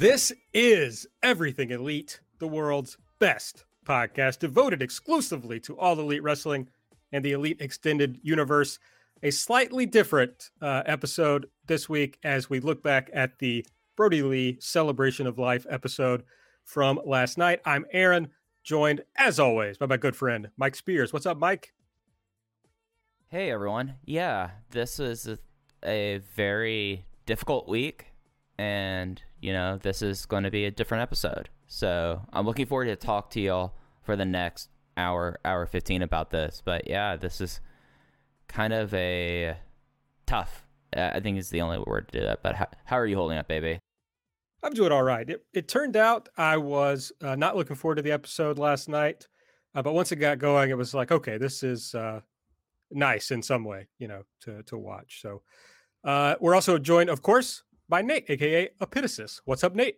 This is Everything Elite, the world's best podcast devoted exclusively to all elite wrestling and the elite extended universe. A slightly different uh, episode this week as we look back at the Brodie Lee Celebration of Life episode from last night. I'm Aaron, joined as always by my good friend Mike Spears. What's up, Mike? Hey everyone. Yeah, this was a, a very difficult week and you know this is going to be a different episode. So i'm looking forward to talk to y'all for the next hour hour 15 about this. But yeah this is kind of a tough i think is the only word to do that but how, how are you holding up baby? I'm doing all right. It, it turned out i was uh, not looking forward to the episode last night uh, but once it got going it was like okay this is uh, nice in some way you know to to watch. So uh, we're also joined of course by Nate, aka Epitasis. What's up, Nate?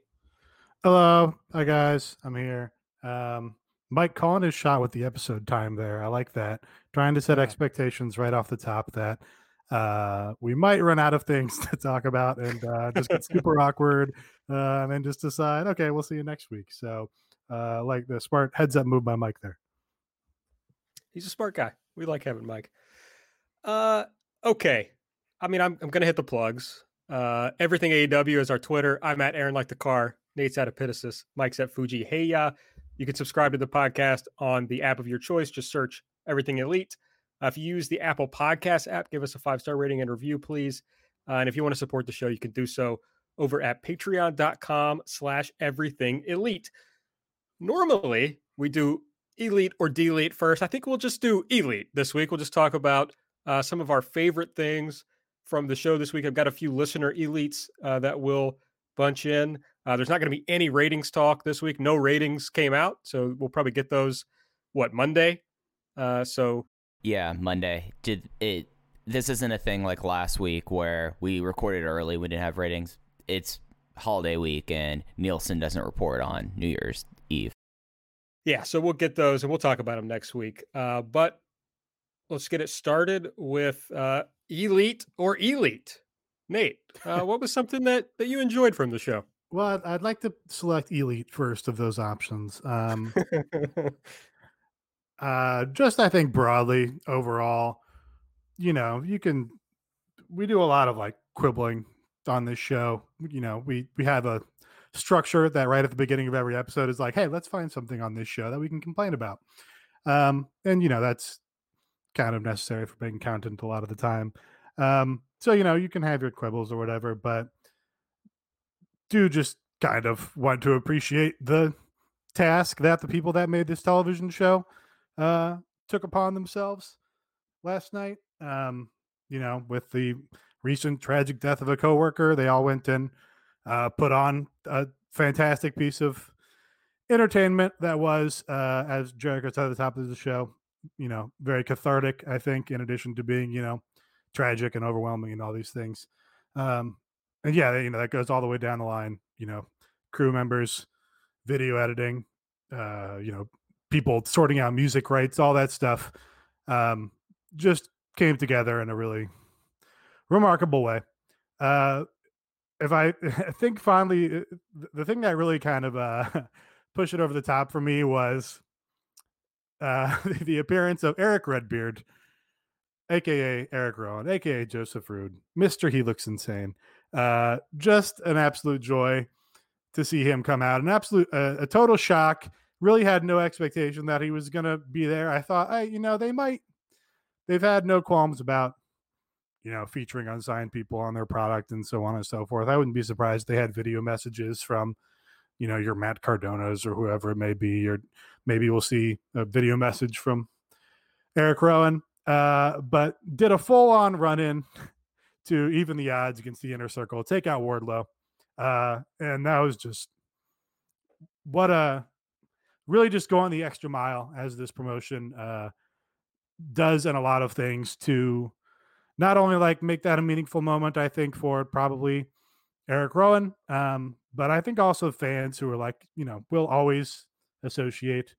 Hello, hi guys. I'm here. Um, Mike calling his shot with the episode time there. I like that. Trying to set yeah. expectations right off the top that uh, we might run out of things to talk about and uh, just get super awkward uh, and then just decide, okay, we'll see you next week. So, uh, like the smart heads up move by Mike there. He's a smart guy. We like having Mike. Uh, okay. I mean, I'm, I'm going to hit the plugs. Uh, everything AEW is our Twitter. I'm at Aaron like the car. Nate's at Epitasis. Mike's at Fuji. Hey, yeah. You can subscribe to the podcast on the app of your choice. Just search Everything Elite. Uh, if you use the Apple Podcast app, give us a five star rating and review, please. Uh, and if you want to support the show, you can do so over at patreon.com slash everything elite. Normally, we do elite or delete first. I think we'll just do elite this week. We'll just talk about uh, some of our favorite things from the show this week. I've got a few listener elites uh, that will bunch in. Uh, there's not going to be any ratings talk this week. No ratings came out, so we'll probably get those what Monday. Uh, so yeah, Monday. Did it? This isn't a thing like last week where we recorded early. We didn't have ratings. It's holiday week, and Nielsen doesn't report on New Year's Eve. Yeah, so we'll get those and we'll talk about them next week. Uh, but let's get it started with uh, elite or elite. Nate, uh, what was something that that you enjoyed from the show? Well, I'd, I'd like to select elite first of those options. Um, uh, just I think broadly overall, you know, you can. We do a lot of like quibbling on this show. You know, we we have a structure that right at the beginning of every episode is like, hey, let's find something on this show that we can complain about. Um, and you know, that's kind of necessary for being content a lot of the time. Um, so you know, you can have your quibbles or whatever, but do just kind of want to appreciate the task that the people that made this television show uh, took upon themselves last night. Um, you know, with the recent tragic death of a coworker, they all went and uh, put on a fantastic piece of entertainment that was, uh, as Jericho said at the top of the show, you know, very cathartic, I think, in addition to being, you know, tragic and overwhelming and all these things. Um, and yeah, you know, that goes all the way down the line, you know, crew members, video editing, uh, you know, people sorting out music rights, all that stuff. Um, just came together in a really remarkable way. Uh, if I, I think finally, uh, the thing that really kind of uh, pushed it over the top for me was uh, the appearance of Erick Redbeard, aka Erick Rowan, aka Joseph Ruud, Mister He looks insane. Uh, just an absolute joy to see him come out. An absolute, uh, a total shock. Really had no expectation that he was going to be there. I thought, hey, you know, they might, they've had no qualms about, you know, featuring unsigned people on their product and so on and so forth. I wouldn't be surprised they had video messages from, you know, your Matt Cardonas or whoever it may be, or maybe we'll see a video message from Erick Rowan. Uh, but did a full on run in to even the odds against the inner circle, take out Wardlow. Uh, and that was just what a really just going the extra mile as this promotion uh, does in a lot of things to not only like make that a meaningful moment, I think, for probably Erick Rowan, um, but I think also fans who are like, you know, will always associate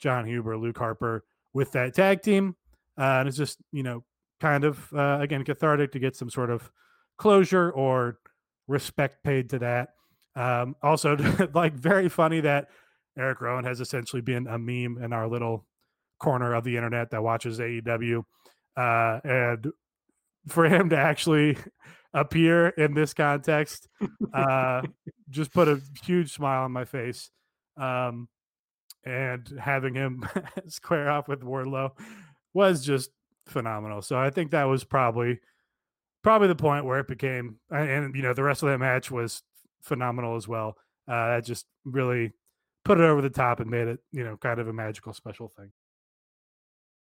Jon Huber, Luke Harper with that tag team. Uh, and it's just, you know, kind of, uh, again, cathartic to get some sort of closure or respect paid to that. Um, also, like, very funny that Erick Rowan has essentially been a meme in our little corner of the internet that watches AEW. Uh, and for him to actually appear in this context uh, just put a huge smile on my face. Um, and having him square off with Wardlow was just phenomenal. So I think that was probably probably the point where it became and, and you know the rest of that match was phenomenal as well. Uh, that just really put it over the top and made it you know kind of a magical special thing.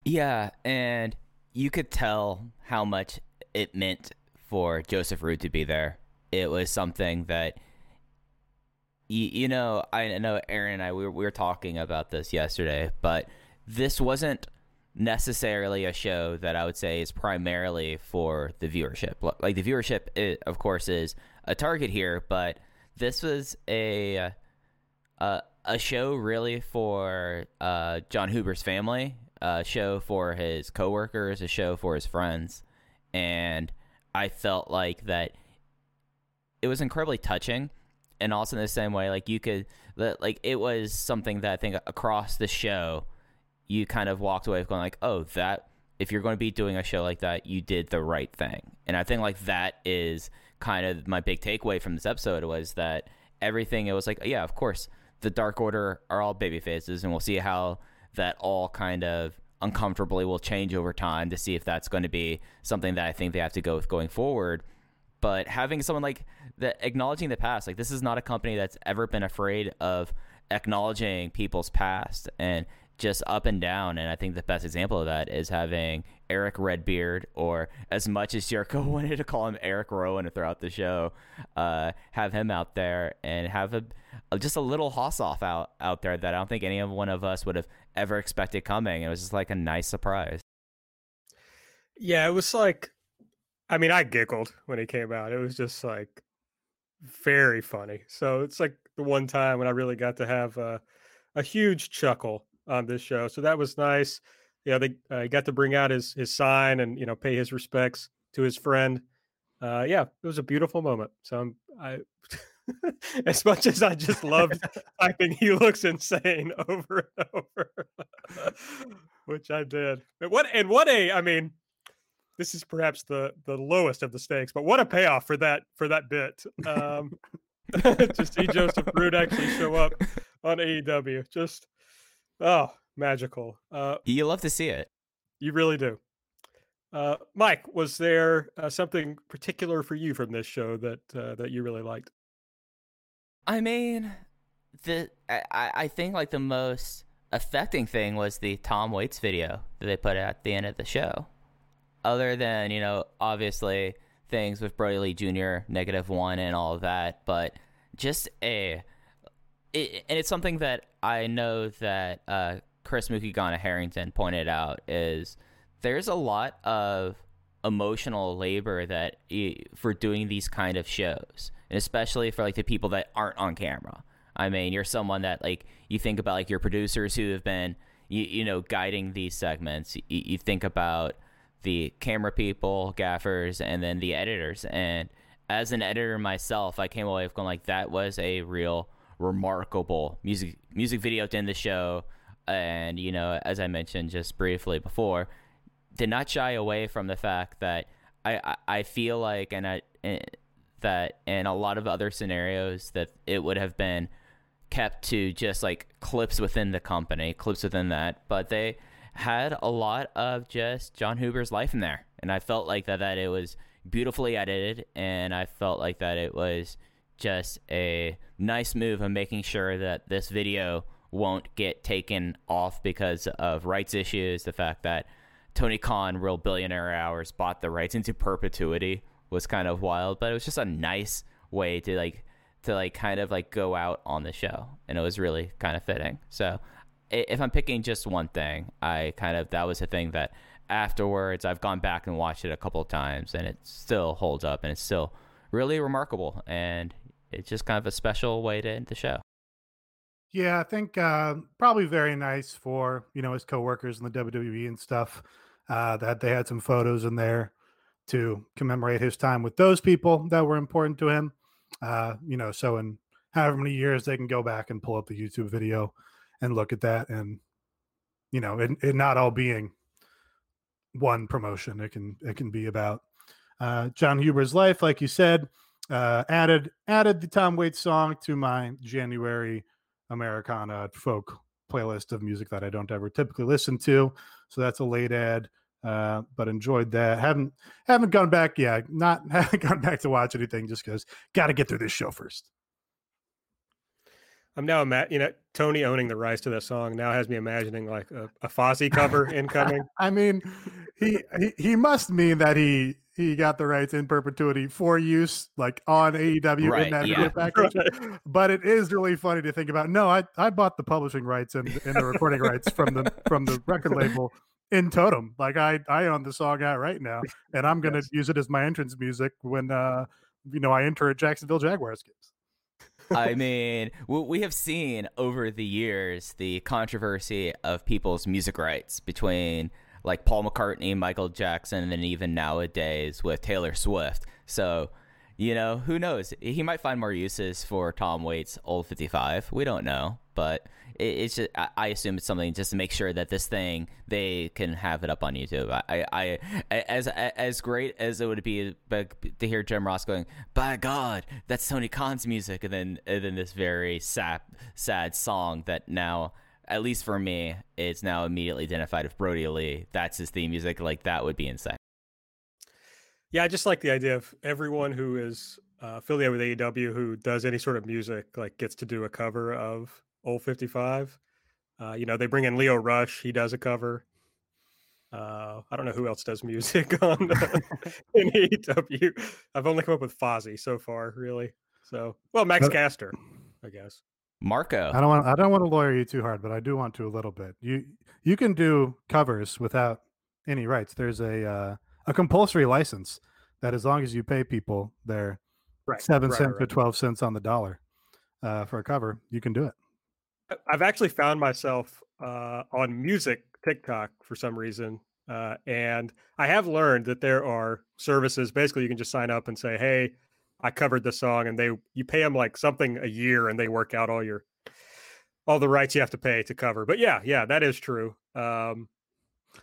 Yeah, and you could tell how much it meant for Joseph Ruud to be there. It was something that you, you know, I know Aaron and I we were, we were talking about this yesterday, but this wasn't necessarily a show that I would say is primarily for the viewership. Like the viewership, of course, is a target here, but this was a a, a show really for uh, Jon Huber's family, a show for his coworkers, a show for his friends, and I felt like that it was incredibly touching and also in the same way like you could like it was something that I think across the show you kind of walked away going like oh that if you're going to be doing a show like that you did the right thing. And I think like that is kind of my big takeaway from this episode was that everything it was like yeah of course the Dark Order are all baby faces and we'll see how that all kind of uncomfortably will change over time to see if that's going to be something that I think they have to go with going forward. But having someone like that acknowledging the past like this is not a company that's ever been afraid of acknowledging people's past and just up and down. And i think the best example of that is having erick redbeard or as much as jericho wanted to call him erick rowan throughout the show uh, have him out there and have a, just a little hoss off out, out there that i don't think any one of us would have ever expected coming it was just like a nice surprise yeah it was like I mean, I giggled when it came out. It was just like very funny. So it's like the one time when I really got to have a, a huge chuckle on this show. So that was nice. Yeah, they uh, got to bring out his his sign and you know pay his respects to his friend. Uh, yeah, it was a beautiful moment. So I'm, I, as much as I just loved typing, he looks insane over and over, which I did. But what and what a, I mean, this is perhaps the the lowest of the stakes, but what a payoff for that for that bit. Um, to see Joseph Ruud actually show up on AEW, just oh, magical. Uh, you love to see it. You really do. Uh, Mike, was there uh, something particular for you from this show that uh, that you really liked? I mean, the I, I think like the most affecting thing was the Tom Waits video that they put at the end of the show other than you know obviously things with Brodie Lee Jr. negative one and all of that, but just a it, and it's something that I know that uh, Chris Mookie Ghana Harrington pointed out is there's a lot of emotional labor that for doing these kind of shows, and especially for like the people that aren't on camera. I mean, you're someone that like you think about like your producers who have been you, you know guiding these segments. You, you think about the camera people, gaffers, and then the editors. And as an editor myself, I came away going like that was a real remarkable music music video to end the show. And you know, as I mentioned just briefly before, did not shy away from the fact that I I, I feel like and I. And, that in a lot of other scenarios that it would have been kept to just like clips within the company, clips within that, but they had a lot of just Jon Huber's life in there, and I felt like that that it was beautifully edited, and I felt like that it was just a nice move of making sure that this video won't get taken off because of rights issues. The fact that Tony Khan, real billionaire hours, bought the rights into perpetuity was kind of wild, but it was just a nice way to like to like kind of like go out on the show, and it was really kind of fitting. So if I'm picking just one thing, I kind of that was a thing that afterwards I've gone back and watched it a couple of times, and it still holds up, and it's still really remarkable, and it's just kind of a special way to end the show. Yeah, I think uh, probably very nice for you know his coworkers in the WWE and stuff uh, that they had some photos in there to commemorate his time with those people that were important to him. Uh, you know, so in however many years they can go back and pull up the YouTube video and look at that, and you know, it, it not all being one promotion. It can it can be about uh, Jon Huber's life, like you said. Uh, added added the Tom Waits song to my January Americana folk playlist of music that I don't ever typically listen to. So that's a late ad. Uh, but enjoyed that. Haven't haven't gone back. Yeah, not haven't gone back to watch anything just because got to get through this show first. I'm now Matt. You know, Tony owning the rights to that song now has me imagining like a, a Fozzy cover incoming. I mean, he, he he must mean that he he got the rights in perpetuity for use like on AEW right, in that yeah. package. But it is really funny to think about. No, I, I bought the publishing rights and, and the recording rights from the from the record label in Totem. Like I I own the song out right now, and I'm gonna Yes. use it as my entrance music when uh you know I enter a Jacksonville Jaguars games. I mean, we have seen over the years the controversy of people's music rights between like Paul McCartney, Michael Jackson, and even nowadays with Taylor Swift. So, you know, who knows? He might find more uses for Tom Waits' Old 55. We don't know, but it's just, I, assume it's something just to make sure that this thing they can have it up on YouTube. I, I, I as as great as it would be to hear Jim Ross going, "By God, that's Tony Khan's music," and then and then this very sad sad song that now. At least for me, it's now immediately identified with Brodie Lee. That's his theme music. Like that would be insane. Yeah, I just like the idea of everyone who is uh, affiliated with AEW who does any sort of music like gets to do a cover of Old 55. Uh, you know, they bring in Leo Rush, he does a cover. Uh, I don't know who else does music on uh, in AEW. I've only come up with Fozzy so far, really. So, well, Max But- Caster, I guess. Marco. I don't want I don't want to lawyer you too hard, but I do want to a little bit. You you can do covers without any rights. There's a uh, a compulsory license that as long as you pay people their Right. seven right, cents right. or twelve cents on the dollar uh, for a cover, you can do it. I've actually found myself uh, on music TikTok for some reason, uh, and I have learned that there are services. Basically, you can just sign up and say, "Hey, I covered this song," and they you pay them like something a year, and they work out all your all the rights you have to pay to cover. But yeah, yeah, that is true. Um,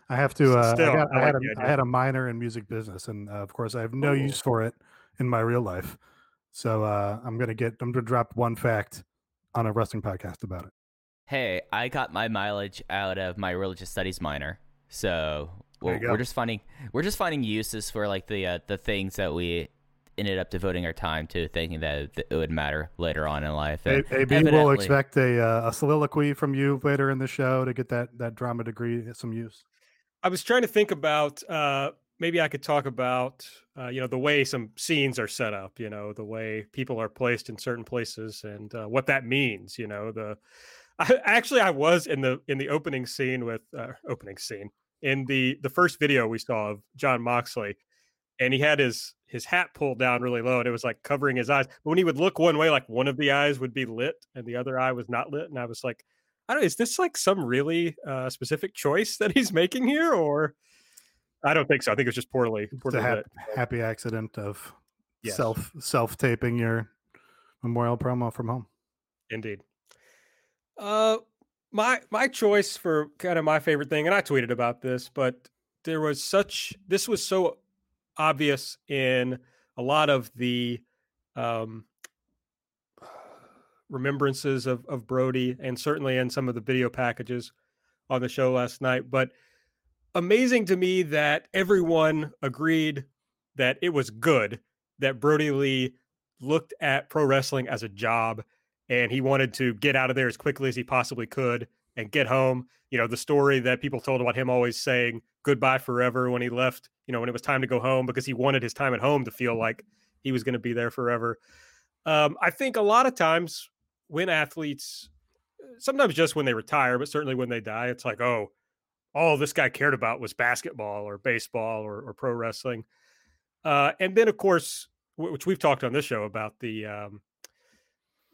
I have to. Uh, Still, I, got, I I, had like a, the I had a minor in music business, and uh, of course, I have no use for it in my real life. So uh, I'm gonna get. I'm gonna drop one fact on a wrestling podcast about it. Hey, I got my mileage out of my religious studies minor, so we're, we're just finding we're just finding uses for like the uh, the things that we ended up devoting our time to, thinking that it would matter later on in life. A- And AB will expect a uh, a soliloquy from you later in the show to get that that drama degree some use. I was trying to think about uh, maybe I could talk about uh, you know the way some scenes are set up, you know, the way people are placed in certain places and uh, what that means. You know, the I, actually I was in the in the opening scene with uh, opening scene in the the first video we saw of Jon Moxley, and he had his his hat pulled down really low and it was like covering his eyes. But when he would look one way, like one of the eyes would be lit and the other eye was not lit, and I was like. I don't. Is this like some really uh, specific choice that he's making here, or I don't think so. I think it's just poorly It's a hap- happy accident of Yes. self self taping your memorial promo from home. Indeed. Uh, my my choice for kind of my favorite thing, and I tweeted about this, but there was such this was so obvious in a lot of the um, remembrances of of Brodie, and certainly in some of the video packages on the show last night. But amazing to me that everyone agreed that it was good that Brodie Lee looked at pro wrestling as a job and he wanted to get out of there as quickly as he possibly could and get home. You know, the story that people told about him always saying goodbye forever when he left, you know, when it was time to go home because he wanted his time at home to feel like he was going to be there forever. Um, I think a lot of times when athletes, sometimes just when they retire, but certainly when they die, it's like, oh, all this guy cared about was basketball or baseball or, or pro wrestling. Uh, and then, of course, which we've talked on this show about the um,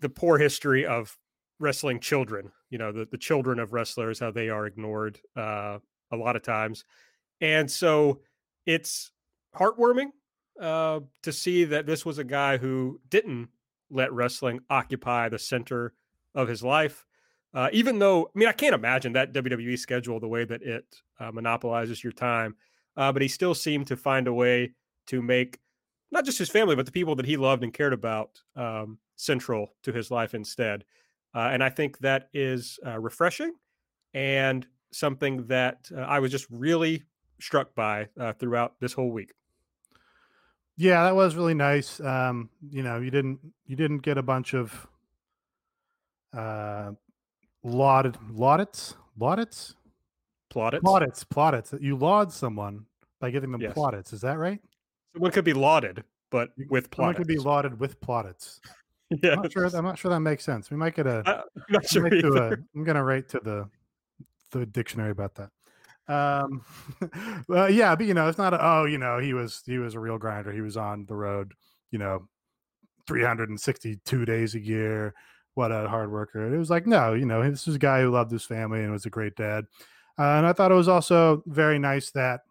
the poor history of wrestling children. You know, the the children of wrestlers, how they are ignored uh, a lot of times, and so it's heartwarming uh, to see that this was a guy who didn't let wrestling occupy the center of his life. Uh, even though, I mean, I can't imagine that WWE schedule the way that it uh, monopolizes your time, uh, but he still seemed to find a way to make not just his family, but the people that he loved and cared about um, central to his life instead. Uh, and I think that is uh, refreshing and something that uh, I was just really struck by throughout this whole week. Yeah, that was really nice. Um, you know, you didn't you didn't get a bunch of uh, lauded laudits laudits plaudits plaudits plaudits. You laud someone by giving them yes. plaudits. Is that right? Someone could be lauded, but with plaudits. Someone could be lauded with plaudits. yeah, I'm not sure. I'm not sure that makes sense. We might get a. Uh, I'm not sure. A, I'm gonna write to the the dictionary about that. Um, well, yeah, but you know, it's not. A, oh, you know, he was he was a real grinder. He was on the road. You know, 362 days a year. What a hard worker. It was like, no, you know, this is a guy who loved his family and was a great dad. Uh, and I thought it was also very nice that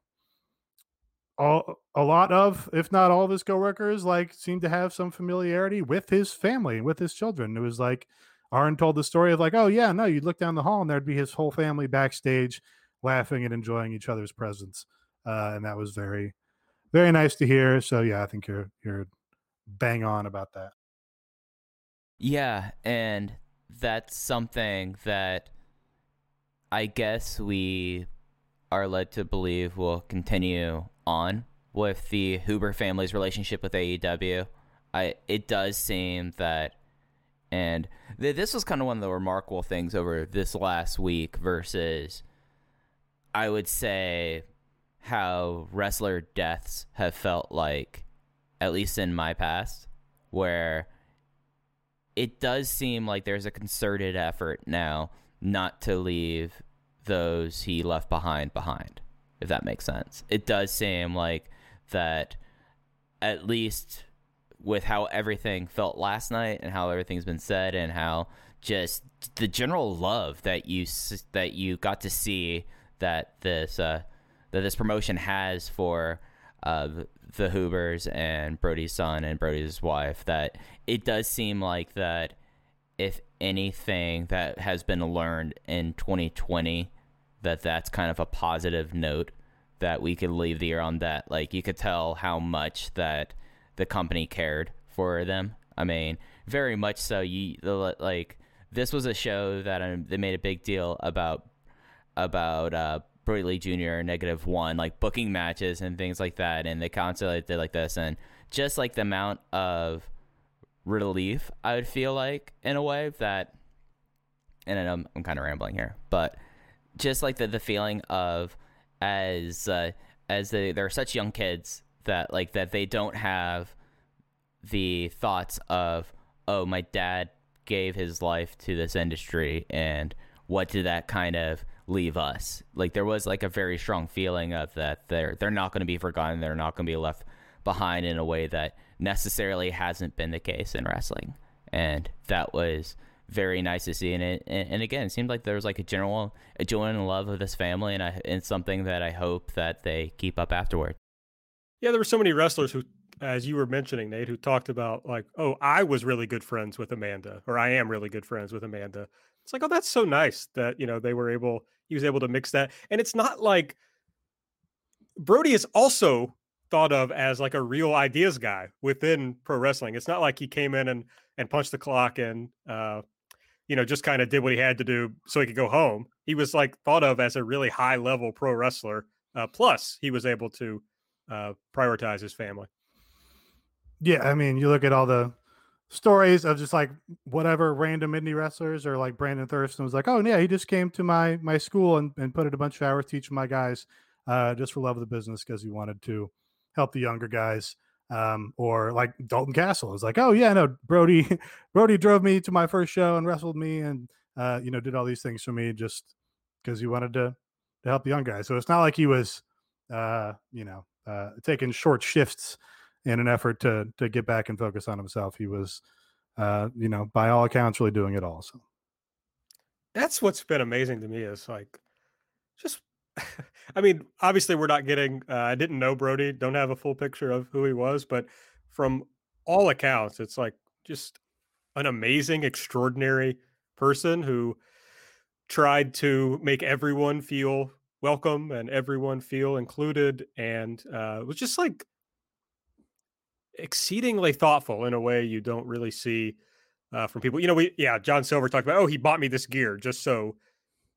all a lot of, if not all of his coworkers, like seemed to have some familiarity with his family and with his children. It was like Arn told the story of like, oh yeah, no, you'd look down the hall and there'd be his whole family backstage laughing and enjoying each other's presence. Uh, and that was very, very nice to hear. So yeah, I think you're you're bang on about that. Yeah, and that's something that I guess we are led to believe will continue on with the Huber family's relationship with AEW. I it does seem that and th- this was kind of one of the remarkable things over this last week versus I would say how wrestler deaths have felt like at least in my past where it does seem like there's a concerted effort now not to leave those he left behind behind if that makes sense. It does seem like that, at least with how everything felt last night and how everything's been said and how just the general love that you that you got to see that this uh, that this promotion has for uh, the Hubers and Brodie's son and Brodie's wife that it does seem like that if anything that has been learned in 2020 that that's kind of a positive note that we could leave the year on that. Like you could tell how much that the company cared for them. I mean, very much so. You like this was a show that um, they made a big deal about about uh, Brodie Lee Jr. negative one, like booking matches and things like that, and they constantly did like this, and just like the amount of relief I would feel like in a way that, and I'm I'm kind of rambling here, but just like the the feeling of as uh, as they, they're such young kids that like that they don't have the thoughts of oh my dad gave his life to this industry and what did that kind of leave us like there was like a very strong feeling of that they're they're not going to be forgotten they're not going to be left behind in a way that necessarily hasn't been the case in wrestling and that was very nice to see. And it, and, again, it seemed like there was like a general a joy and love of this family, and I, and something that I hope that they keep up afterward. Yeah, there were so many wrestlers who, as you were mentioning, Nate, who talked about like, oh, I was really good friends with Amanda, or I am really good friends with Amanda. It's like, oh, that's so nice that you know they were able, he was able to mix that, and it's not like Brodie is also thought of as like a real ideas guy within pro wrestling. It's not like he came in and and punched the clock and uh, you know just kind of did what he had to do so he could go home. He was like thought of as a really high level pro wrestler. Uh, plus, he was able to uh, prioritize his family. Yeah, I mean, you look at all the stories of just like whatever random indie wrestlers or like Brandon Thurston was like, oh yeah, he just came to my my school and, and put in a bunch of hours teaching my guys uh, just for love of the business because he wanted to help the younger guys. Um, or like Dalton Castle is like, oh yeah, no, Brodie, Brodie drove me to my first show and wrestled me and uh, you know did all these things for me just because he wanted to to help the young guys. So it's not like he was uh, you know uh, taking short shifts in an effort to to get back and focus on himself. He was, uh, you know, by all accounts, really doing it all. So that's what's been amazing to me is like just I mean, obviously we're not getting uh, I didn't know Brodie, don't have a full picture of who he was, but from all accounts, it's like just an amazing, extraordinary person who tried to make everyone feel welcome and everyone feel included and uh, was just like exceedingly thoughtful in a way you don't really see uh, from people. You know, we yeah, John Silver talked about, oh, he bought me this gear just so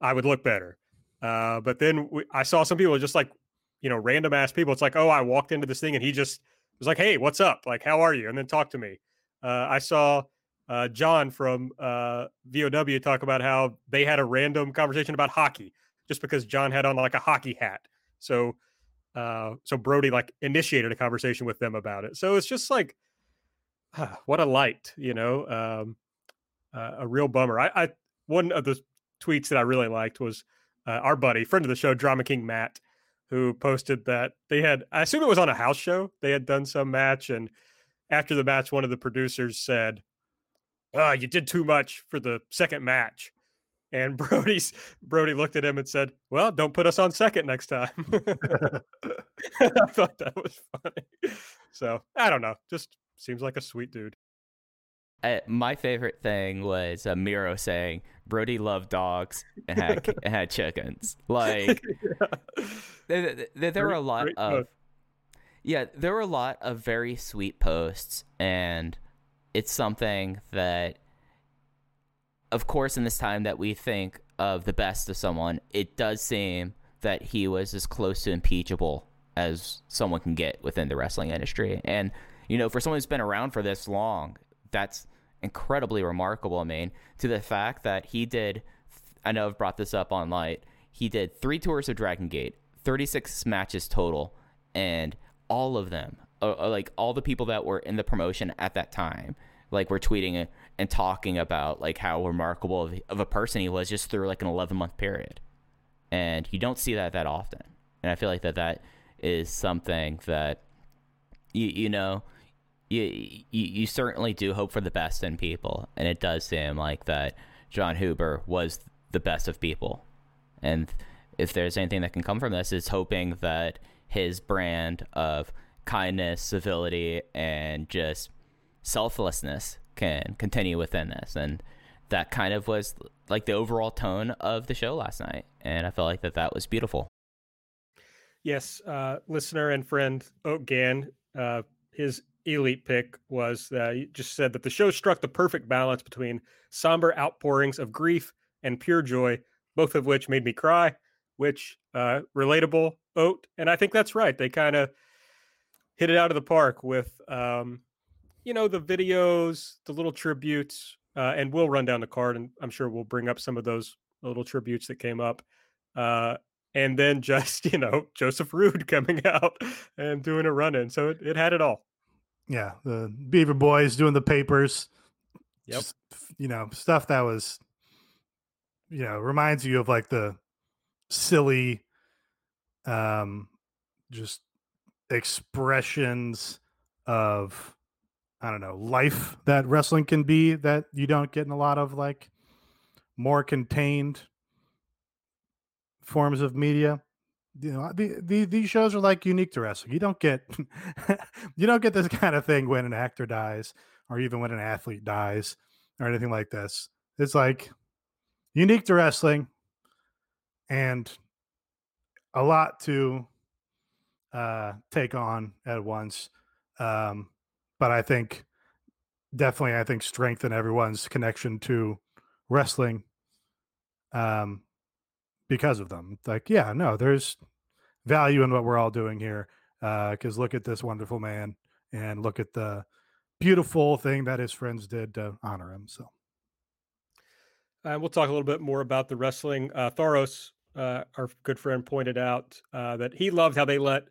I would look better. Uh, but then we, I saw some people just like, you know, random ass people. It's like, oh, I walked into this thing and he just was like, hey, what's up? Like, how are you? And then talk to me. Uh, I saw uh, John from uh, VOW talk about how they had a random conversation about hockey just because John had on like a hockey hat. So uh, so Brodie like initiated a conversation with them about it. So it's just like, ah, what a light, you know, um, uh, a real bummer. I, I, one of the tweets that I really liked was uh, our buddy, friend of the show, Drama King Matt, who posted that they had, I assume it was on a house show. They had done some match, and after the match, one of the producers said, "Ah, you did too much for the second match." And Brodie's Brodie looked at him and said, "Well, don't put us on second next time." I thought that was funny. So I don't know. Just seems like a sweet dude. Uh, my favorite thing was uh, Miro saying Brodie loved dogs and had had chickens. Like yeah. there, there, there were a lot of yeah, there were a lot of very sweet posts, and it's something that of course, in this time that we think of the best of someone, it does seem that he was as close to impeachable as someone can get within the wrestling industry. And, you know, for someone who's been around for this long, that's incredibly remarkable. I mean, to the fact that he did, I know I've brought this up on Light, he did three tours of Dragon Gate, 36 matches total, and all of them, uh, uh like all the people that were in the promotion at that time, like were tweeting and talking about like how remarkable of, of a person he was just through like an 11 month period. And you don't see that that often. And i feel like that that is something that you you know you, you you certainly do hope for the best in people. And it does seem like that Jon huber was the best of people. And if there's anything that can come from this is hoping that his brand of kindness civility and just selflessness can continue within this. And that kind of was like the overall tone of the show last night. And i felt like that that was beautiful. Yes uh, listener and friend oak gann uh, his elite pick was uh, he just said that the show struck the perfect balance between somber outpourings of grief and pure joy both of which made me cry which uh, relatable oat and i think that's right. They kind of hit it out of the park with um, you know, the videos, the little tributes, uh, and we'll run down the card, and I'm sure we'll bring up some of those little tributes that came up. Uh, and then just you know Joseph Ruud coming out and doing a run in, so it, it had it all. Yeah, the Beaver Boys doing the papers. Yep. Just, you know, stuff that was, you know, reminds you of like the silly, um, just expressions of I don't know, life that wrestling can be that you don't get in a lot of like more contained forms of media. You know, the, the, these shows are like unique to wrestling. You don't get you don't get this kind of thing when an actor dies or even when an athlete dies or anything like this. It's like unique to wrestling and a lot to uh, take on at once. Um, but I think definitely, I think strengthen everyone's connection to wrestling um, because of them. Like, yeah, no, there's value in what we're all doing here. Because uh, look at this wonderful man and look at the beautiful thing that his friends did to honor him. So, uh, we'll talk a little bit more about the wrestling. Uh, Thoros, uh, our good friend, pointed out uh, that he loved how they let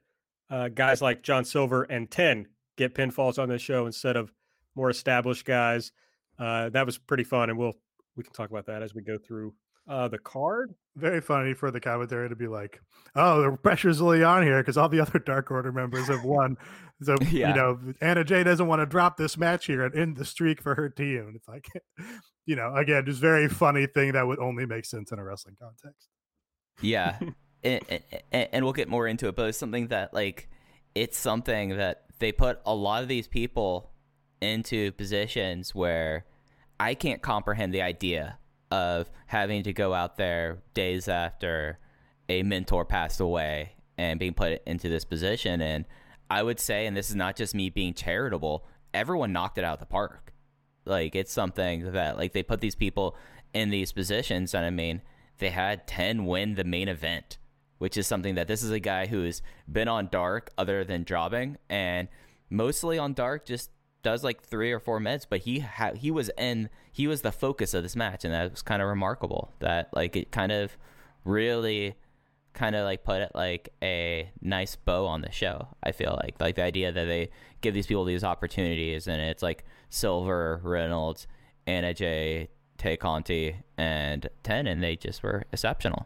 uh, guys like John Silver and Ten get pinfalls on this show instead of more established guys. Uh, that was pretty fun, and we'll we can talk about that as we go through uh, the card. Very funny for the commentary to be like, "Oh, the pressure's really on here because all the other Dark Order members have won." So yeah. you know, Anna Jay doesn't want to drop this match here and end the streak for her team. And it's like, you know, again, just very funny thing that would only make sense in a wrestling context. Yeah, and, and, and we'll get more into it, but it's something that like it's something that they put a lot of these people into positions where I can't comprehend the idea of having to go out there days after a mentor passed away and being put into this position. And I would say, and this is not just me being charitable, everyone knocked it out of the park. Like it's something that like they put these people in these positions, and I mean they had ten win the main event, which is something that this is a guy who's been on dark other than jobbing and mostly on dark just does like three or four meds, but he ha- he was in he was the focus of this match, and that was kind of remarkable. That like it kind of really kind of like put it like a nice bow on the show. I feel like like the idea that they give these people these opportunities, and it's like Silver, Reynolds, Anna Jay, Tay Conti, and Ten, and they just were exceptional.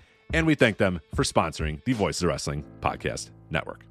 And we thank them for sponsoring the Voices of Wrestling Podcast Network.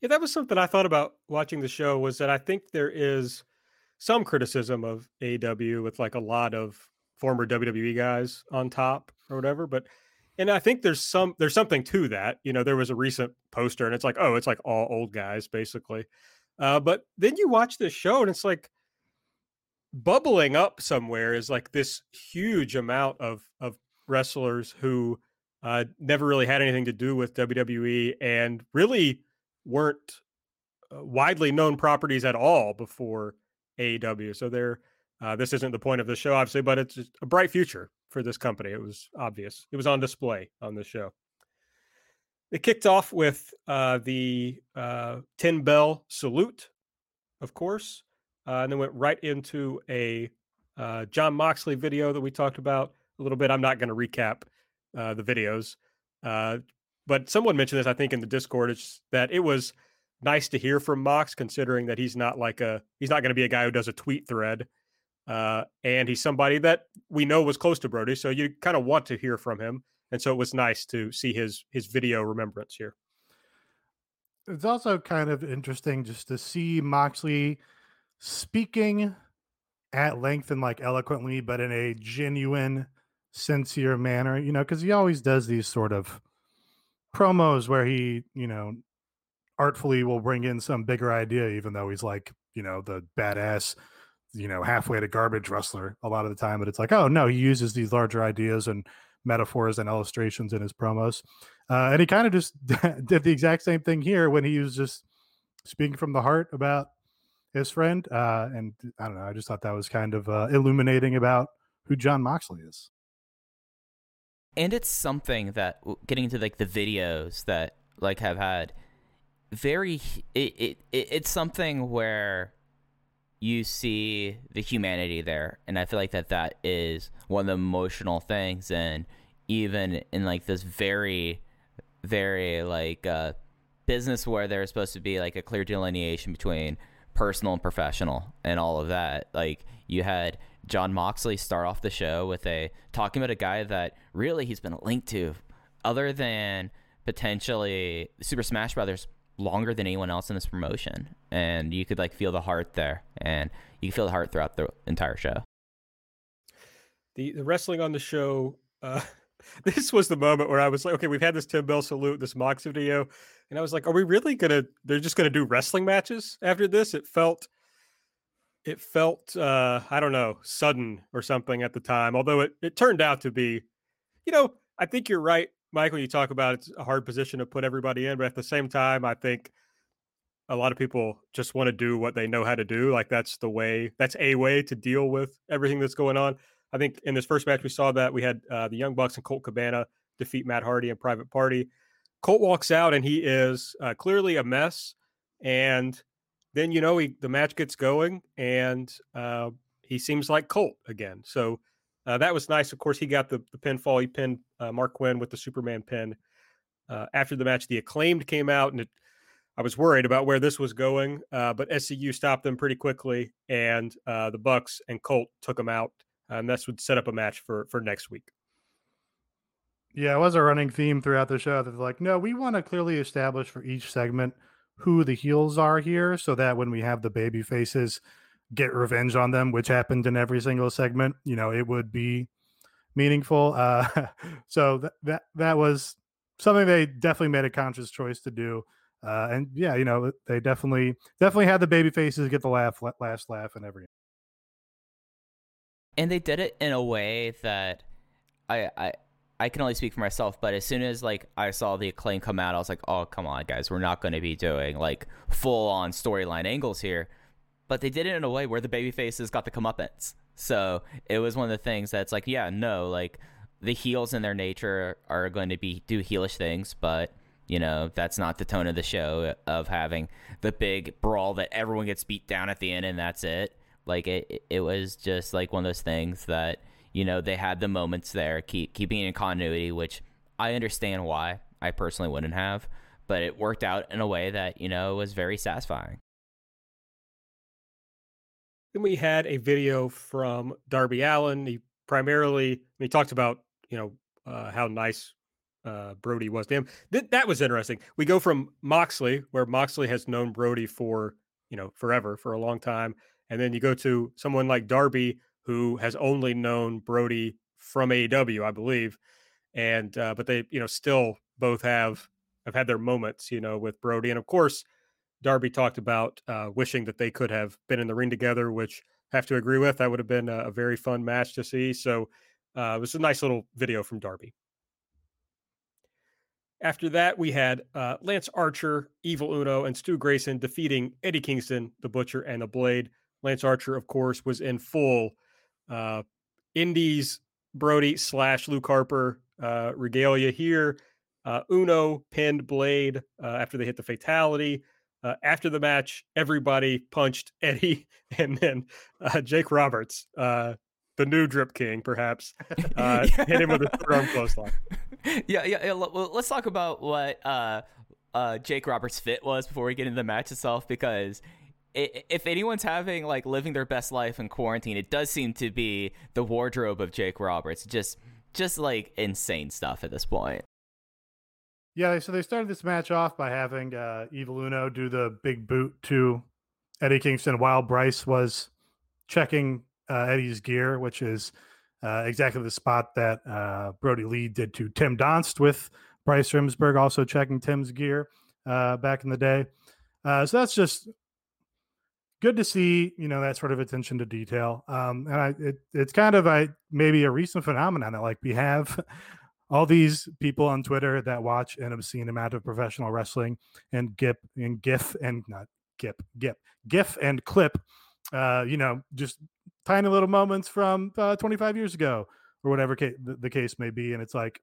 Yeah, that was something I thought about watching the show was that I think there is some criticism of AEW with like a lot of former WWE guys on top or whatever, but and I think there's some there's something to that. You know, there was a recent poster and it's like, oh, it's like all old guys basically. Uh, but then you watch this show and it's like bubbling up somewhere is like this huge amount of of wrestlers who uh, never really had anything to do with WWE and really weren't uh, widely known properties at all before AEW. So they're uh, this isn't the point of the show, obviously, but it's a bright future for this company. It was obvious. It was on display on the show. It kicked off with uh, the uh, 10 bell salute, of course, uh, and then went right into a uh, Jon Moxley video that we talked about a little bit. I'm not going to recap uh, the videos, but someone mentioned this, I think, in the Discord. It's that it was nice to hear from Mox, considering that he's not like a he's not going to be a guy who does a tweet thread, uh, and he's somebody that we know was close to Brodie, so you kind of want to hear from him, and so it was nice to see his his video remembrance here. It's also kind of interesting just to see Moxley speaking at length and like eloquently, but in a genuine, sincere manner, you know, because he always does these sort of promos where he, you know, artfully will bring in some bigger idea, even though he's like, you know, the badass, you know, halfway to garbage wrestler a lot of the time. But it's like, oh no, he uses these larger ideas and metaphors and illustrations in his promos. Uh, and he kind of just did the exact same thing here when he was just speaking from the heart about his friend. Uh, and I don't know, I just thought that was kind of uh, illuminating about who Jon Moxley is and it's something that getting into like the videos that like have had very it, it, it it's something where you see the humanity there and i feel like that that is one of the emotional things and even in like this very very like uh business where there's supposed to be like a clear delineation between personal and professional and all of that like you had Jon Moxley start off the show with a talking about a guy that really he's been linked to, other than potentially Super Smash Brothers, longer than anyone else in this promotion, and you could like feel the heart there, and you feel the heart throughout the entire show. The the wrestling on the show. Uh, this was the moment where I was like, okay, we've had this 10 bell salute, this Mox video, and I was like, are we really gonna? They're just gonna do wrestling matches after this? It felt it felt uh, I don't know sudden or something at the time. Although it it turned out to be, you know, I think you're right, Michael. You talk about it's a hard position to put everybody in, but at the same time, I think a lot of people just want to do what they know how to do. Like that's the way. That's a way to deal with everything that's going on. I think in this first match we saw that we had uh, the Young Bucks and Colt Cabana defeat Matt Hardy and Private Party. Colt walks out and he is uh, clearly a mess and then you know he, the match gets going and uh, he seems like Colt again. So uh, that was nice. Of course, he got the, the pinfall. He pinned uh, Marq Quen with the Superman pin. Uh, after the match, the acclaimed came out, and it, I was worried about where this was going, uh, but SCU stopped them pretty quickly, and uh, the Bucks and Colt took them out, and this would set up a match for for next week. Yeah, it was a running theme throughout the show they're like, no, we want to clearly establish for each segment who the heels are here so that when we have the baby faces get revenge on them, which happened in every single segment, you know, it would be meaningful. Uh, so th- that that was something they definitely made a conscious choice to do. Uh, and yeah, you know, they definitely definitely had the baby faces get the laugh, last laugh, and everything. And they did it in a way that I I I can only speak for myself, but as soon as like I saw the acclaim come out, I was like, "Oh, come on, guys, we're not going to be doing like full on storyline angles here." But they did it in a way where the baby faces got the comeuppance. So it was one of the things that's like, yeah, no, like the heels in their nature are going to be do heelish things, but You know, that's not the tone of the show of having the big brawl that everyone gets beat down at the end and that's it. Like it, it was just like one of those things that you know they had the moments there, keep keeping in continuity, which I understand why. I personally wouldn't have, but it worked out in a way that you know was very satisfying. Then we had a video from Darby Allin. He primarily he talked about you know uh, how nice uh, Brodie was to him. Th- that was interesting. We go from Moxley, where Moxley has known Brodie for you know forever, for a long time, and then you go to someone like Darby, who has only known Brodie from AEW, I believe, and uh, but they you know still both have have had their moments, you know, with Brodie. and of course, Darby talked about uh, wishing that they could have been in the ring together, which I have to agree with. That would have been a, a very fun match to see. So uh, it was a nice little video from Darby. After that, we had uh, Lance Archer, Evil Uno, and Stu Grayson defeating Eddie Kingston, the Butcher, and the Blade. Lance Archer, of course, was in full uh, Indies Brodie slash Luke Harper uh, regalia here. Uh, Uno pinned Blade uh, after they hit the fatality. Uh, after the match, everybody punched Eddie, and then uh, Jake Roberts, uh, the new Drip King, perhaps, uh, Yeah. hit him with a third arm clothesline. yeah, yeah. yeah. Well, let's talk about what uh, uh, Jake Roberts' fit was before we get into the match itself, because if anyone's having like living their best life in quarantine, it does seem to be the wardrobe of Jake Roberts. Just, just like insane stuff at this point. Yeah, so they started this match off by having uh, Evil Uno do the big boot to Eddie Kingston while Bryce was checking uh, Eddie's gear, which is uh, exactly the spot that uh, Brodie Lee did to Tim Donst with Bryce Remsburg also checking Tim's gear uh, back in the day. Uh, so that's just good to see, you know, that sort of attention to detail. Um, and I, it, it's kind of i maybe a recent phenomenon that like we have all these people on Twitter that watch an obscene amount of professional wrestling and gif and gif and not gif gif gif and clip, uh, you know, just tiny little moments from uh, 25 years ago or whatever ca- the, the case may be, and it's like,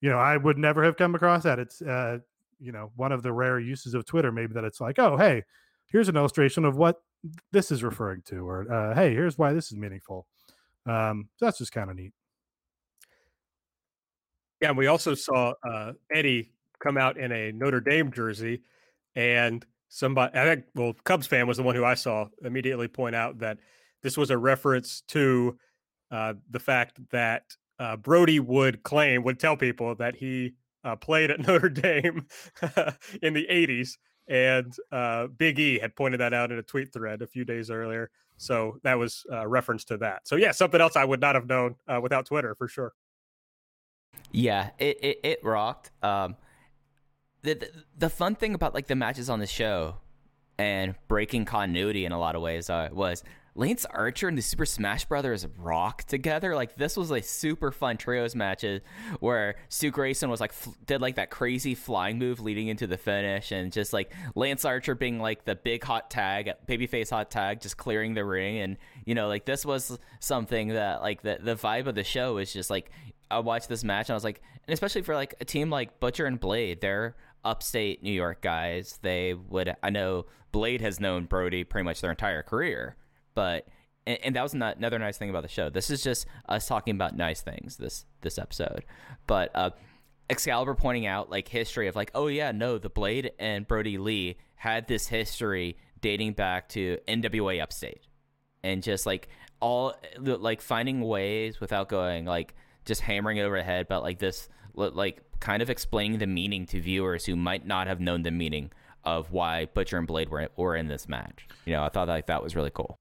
you know, I would never have come across that. It's uh, you know, one of the rare uses of Twitter, maybe that it's like, oh, hey, here's an illustration of what this is referring to, or uh, hey, here's why this is meaningful. Um, so that's just kind of neat. Yeah, and we also saw uh, Eddie come out in a Notre Dame jersey, and somebody, I think, well, Cubs fan was the one who I saw immediately point out that this was a reference to uh, the fact that uh, Brodie would claim, would tell people that he uh, played at Notre Dame in the 80s. And uh, Big E had pointed that out in a tweet thread a few days earlier. So that was a reference to that. So, yeah, something else I would not have known uh, without Twitter for sure. Yeah, it it, it rocked. Um, the, the the fun thing about like the matches on the show and breaking continuity in a lot of ways uh, was Lance Archer and the Super Smash Brothers rock together. Like this was like super fun trios matches where Stu Grayson was like did like that crazy flying move leading into the finish, and just like Lance Archer being like the big hot tag, babyface hot tag, just clearing the ring, and you know like this was something that like the the vibe of the show is just like I watched this match and I was like, and especially for like a team like Butcher and Blade, they're upstate New York guys. They would, I know Blade has known Brodie pretty much their entire career, but and, and that was not, another nice thing about the show. This is just us talking about nice things this this episode, but uh, Excalibur pointing out like history of like, oh yeah, no, the Blade and Brodie Lee had this history dating back to NWA Upstate, and just like all like finding ways without going like just hammering it over the head, but like this, like kind of explaining the meaning to viewers who might not have known the meaning of why Butcher and Blade were were in this match. You know, I thought like that was really cool.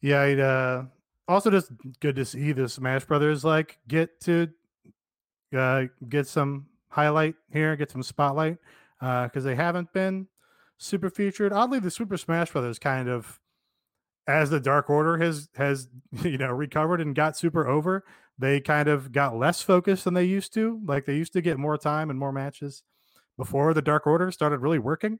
Yeah, it, uh, also just good to see the Smash Brothers like get to uh, get some highlight here, get some spotlight because they haven't been super featured. Oddly, the Super Smash Brothers kind of, as the Dark Order has has you know recovered and got super over, they kind of got less focused than they used to. Like they used to get more time and more matches before the Dark Order started really working.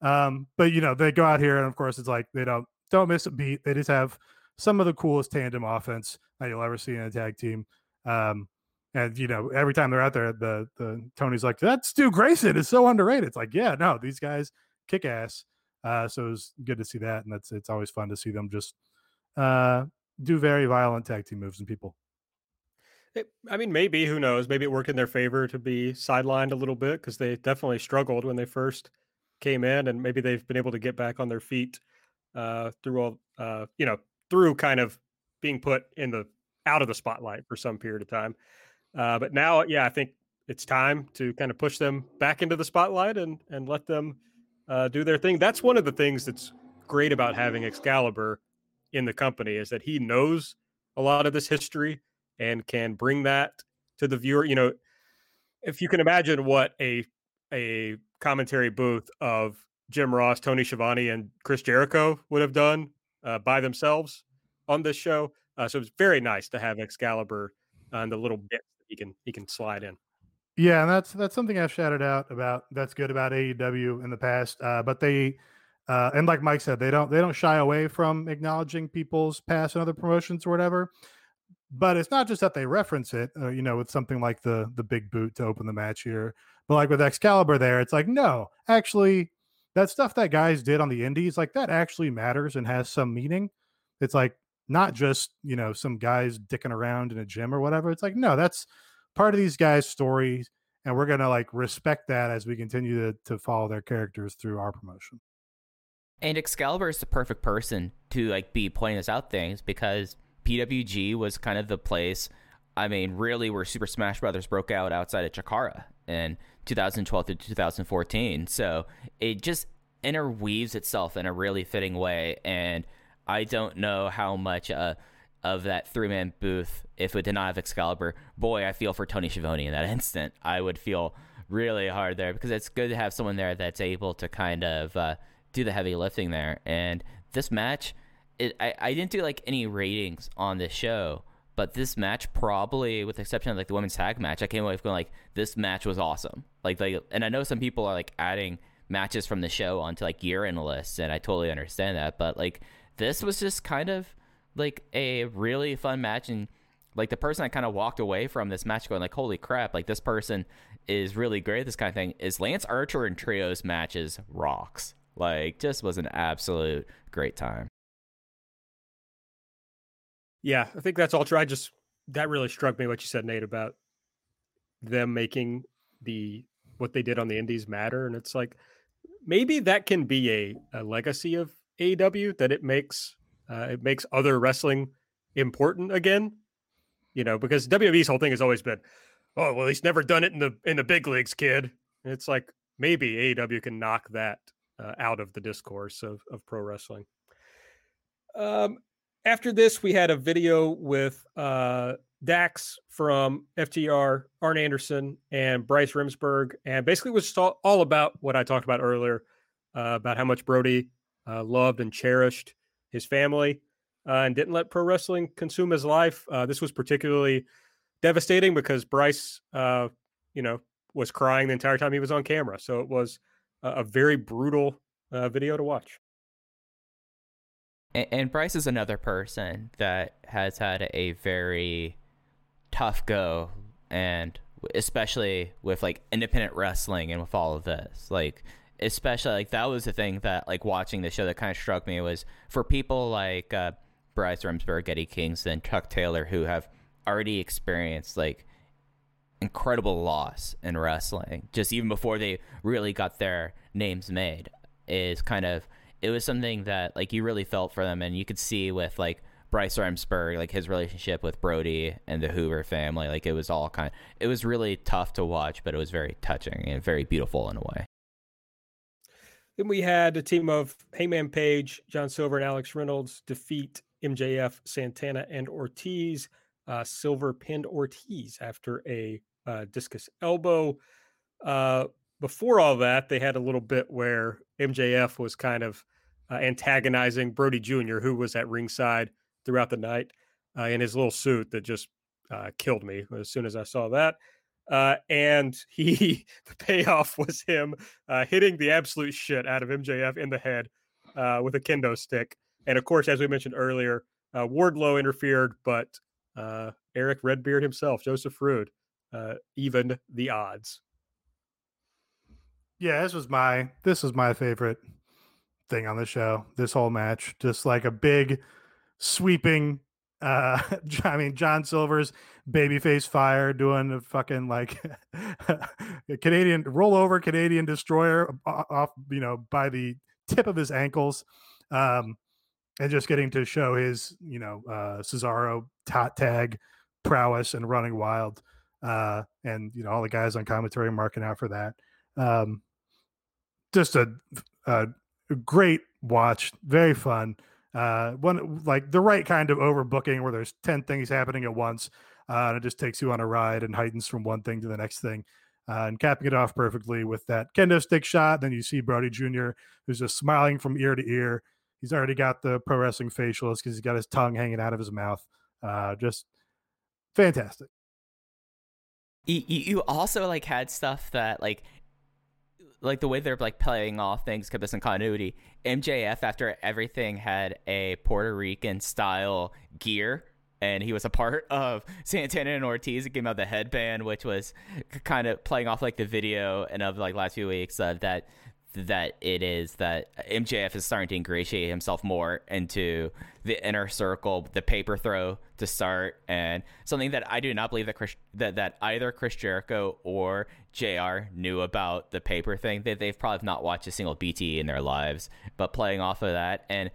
Um, but you know, they go out here and of course it's like they don't don't miss a beat. They just have some of the coolest tandem offense that you'll ever see in a tag team. Um, And you know, every time they're out there, the the Tony's like, "That Stu Grayson is so underrated." It's like, yeah, no, these guys kick ass. Uh, so it was good to see that, and that's it's always fun to see them just uh, do very violent tag team moves and people. It, I mean, maybe who knows? Maybe it worked in their favor to be sidelined a little bit because they definitely struggled when they first came in, and maybe they've been able to get back on their feet uh, through all, uh, you know, through kind of being put in the out of the spotlight for some period of time. Uh, but now, yeah, I think it's time to kind of push them back into the spotlight and and let them uh, do their thing. That's one of the things that's great about having Excalibur in the company is that he knows a lot of this history and can bring that to the viewer. You know, if you can imagine what a a commentary booth of Jim Ross, Tony Schiavone, and Chris Jericho would have done uh, by themselves on this show. Uh, so it's very nice to have Excalibur and the little bit he can he can slide in. Yeah, and that's that's something I've shouted out about. That's good about AEW in the past. Uh, but they uh, and like Mike said, they don't they don't shy away from acknowledging people's past and other promotions or whatever. But it's not just that they reference it, uh, you know, with something like the the big boot to open the match here. But like with Excalibur, there, it's like no, actually, that stuff that guys did on the indies, like that actually matters and has some meaning. It's like not just you know some guys dicking around in a gym or whatever. It's like no, that's part of these guys' stories, and we're gonna like respect that as we continue to to follow their characters through our promotion. And Excalibur is the perfect person to like be pointing us out things because PWG was kind of the place. I mean, really, where Super Smash Brothers broke out outside of Chikara in 2012 through 2014. So it just interweaves itself in a really fitting way, and I don't know how much uh, of that three man booth, if it did not have Excalibur, boy, I feel for Tony Schiavone in that instant. I would feel really hard there because it's good to have someone there that's able to kind of uh, do the heavy lifting there. And this match, it, I, I didn't do like any ratings on this show, but this match probably, with the exception of like the women's tag match, I came away going like this match was awesome. Like, like, and I know some people are like adding matches from the show onto like year end lists, and I totally understand that. But like, this was just kind of like a really fun match and like the person I kind of walked away from this match going like holy crap like this person is really great at this kind of thing is Lance Archer and trios matches rocks like just was an absolute great time yeah I think that's all true I just that really struck me what you said Nate about them making the what they did on the indies matter and it's like maybe that can be a, a legacy of AEW that it makes uh, it makes other wrestling important again. You know, because WWE's whole thing has always been, oh well, he's never done it in the in the big leagues, kid. And it's like maybe AEW can knock that uh, out of the discourse of of pro wrestling. Um, after this, we had a video with uh, Dax from FTR, Arn Anderson, and Bryce Remsburg, and basically was all about what I talked about earlier uh, about how much Brodie uh, loved and cherished his family, uh, and didn't let pro wrestling consume his life. Uh, this was particularly devastating because Bryce, uh, you know, was crying the entire time he was on camera. So it was a, a very brutal video to watch. And, and Bryce is another person that has had a very tough go, and especially with like independent wrestling and with all of this, like especially like that was the thing that like watching the show that kind of struck me was for people like uh, Bryce Remsburg, Eddie Kingston, Chuck Taylor, who have already experienced like incredible loss in wrestling, just even before they really got their names made, is kind of it was something that like you really felt for them, and you could see with like Bryce Remsburg, like his relationship with Brodie and the Huber family, like it was all kind. Of, it was really tough to watch, but it was very touching and very beautiful in a way. Then we had a team of Hangman Page, John Silver, and Alex Reynolds defeat MJF, Santana, and Ortiz. Uh, Silver pinned Ortiz after a uh, discus elbow. Uh, before all that, they had a little bit where MJF was kind of uh, antagonizing Brodie Jr., who was at ringside throughout the night uh, in his little suit that just uh, killed me as soon as I saw that. Uh, and he, the payoff was him uh, hitting the absolute shit out of MJF in the head uh, with a kendo stick. And of course, as we mentioned earlier, Wardlow interfered, but Erick Redbeard himself, Joseph Ruud, uh, even the odds. Yeah, this was my this was my favorite thing on the show. This whole match, just like a big sweeping. Uh, I mean, John Silver's babyface fire doing a fucking like Canadian rollover Canadian destroyer off, you know, by the tip of his ankles. Um, and just getting to show his, you know, uh, Cesaro hot tag prowess and running wild. Uh, and, you know, all the guys on commentary marking out for that. Um, just a, a great watch, very fun. Uh, one like the right kind of overbooking where there's 10 things happening at once. Uh, and it just takes you on a ride and heightens from one thing to the next thing. Uh, and capping it off perfectly with that kendo stick shot. Then you see Brodie Jr., who's just smiling from ear to ear. He's already got the pro wrestling facials because he's got his tongue hanging out of his mouth. Uh, just fantastic. You, you also like had stuff that like like the way they're like playing off things us in continuity. MJF after everything had a Puerto Rican style gear and he was a part of Santana and Ortiz. It came out the headband, which was kind of playing off like the video and of like last few weeks of that that it is that MJF is starting to ingratiate himself more into the inner circle, the paper throw to start, and something that I do not believe that Chris, that that either Chris Jericho or JR knew about the paper thing. They they've probably not watched a single BT in their lives, but playing off of that and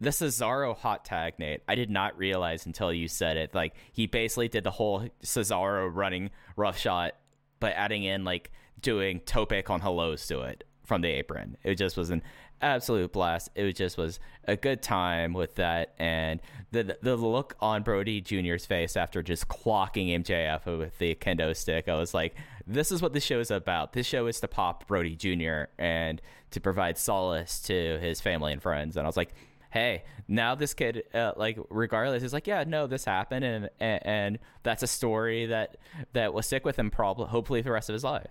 the Cesaro hot tag, Nate, I did not realize until you said it. Like he basically did the whole Cesaro running rough shot, but adding in like doing tope con hilos to it from the apron. It just was an absolute blast. It just was a good time with that, and the the look on Brodie Jr.'s face after just clocking MJF with the kendo stick. I was like, this is what the show is about. This show is to pop Brodie Jr. and to provide solace to his family and friends. And I was like hey, now this kid, uh, like, regardless, is like, yeah, no, this happened, and, and, and that's a story that that will stick with him probably, hopefully, the rest of his life.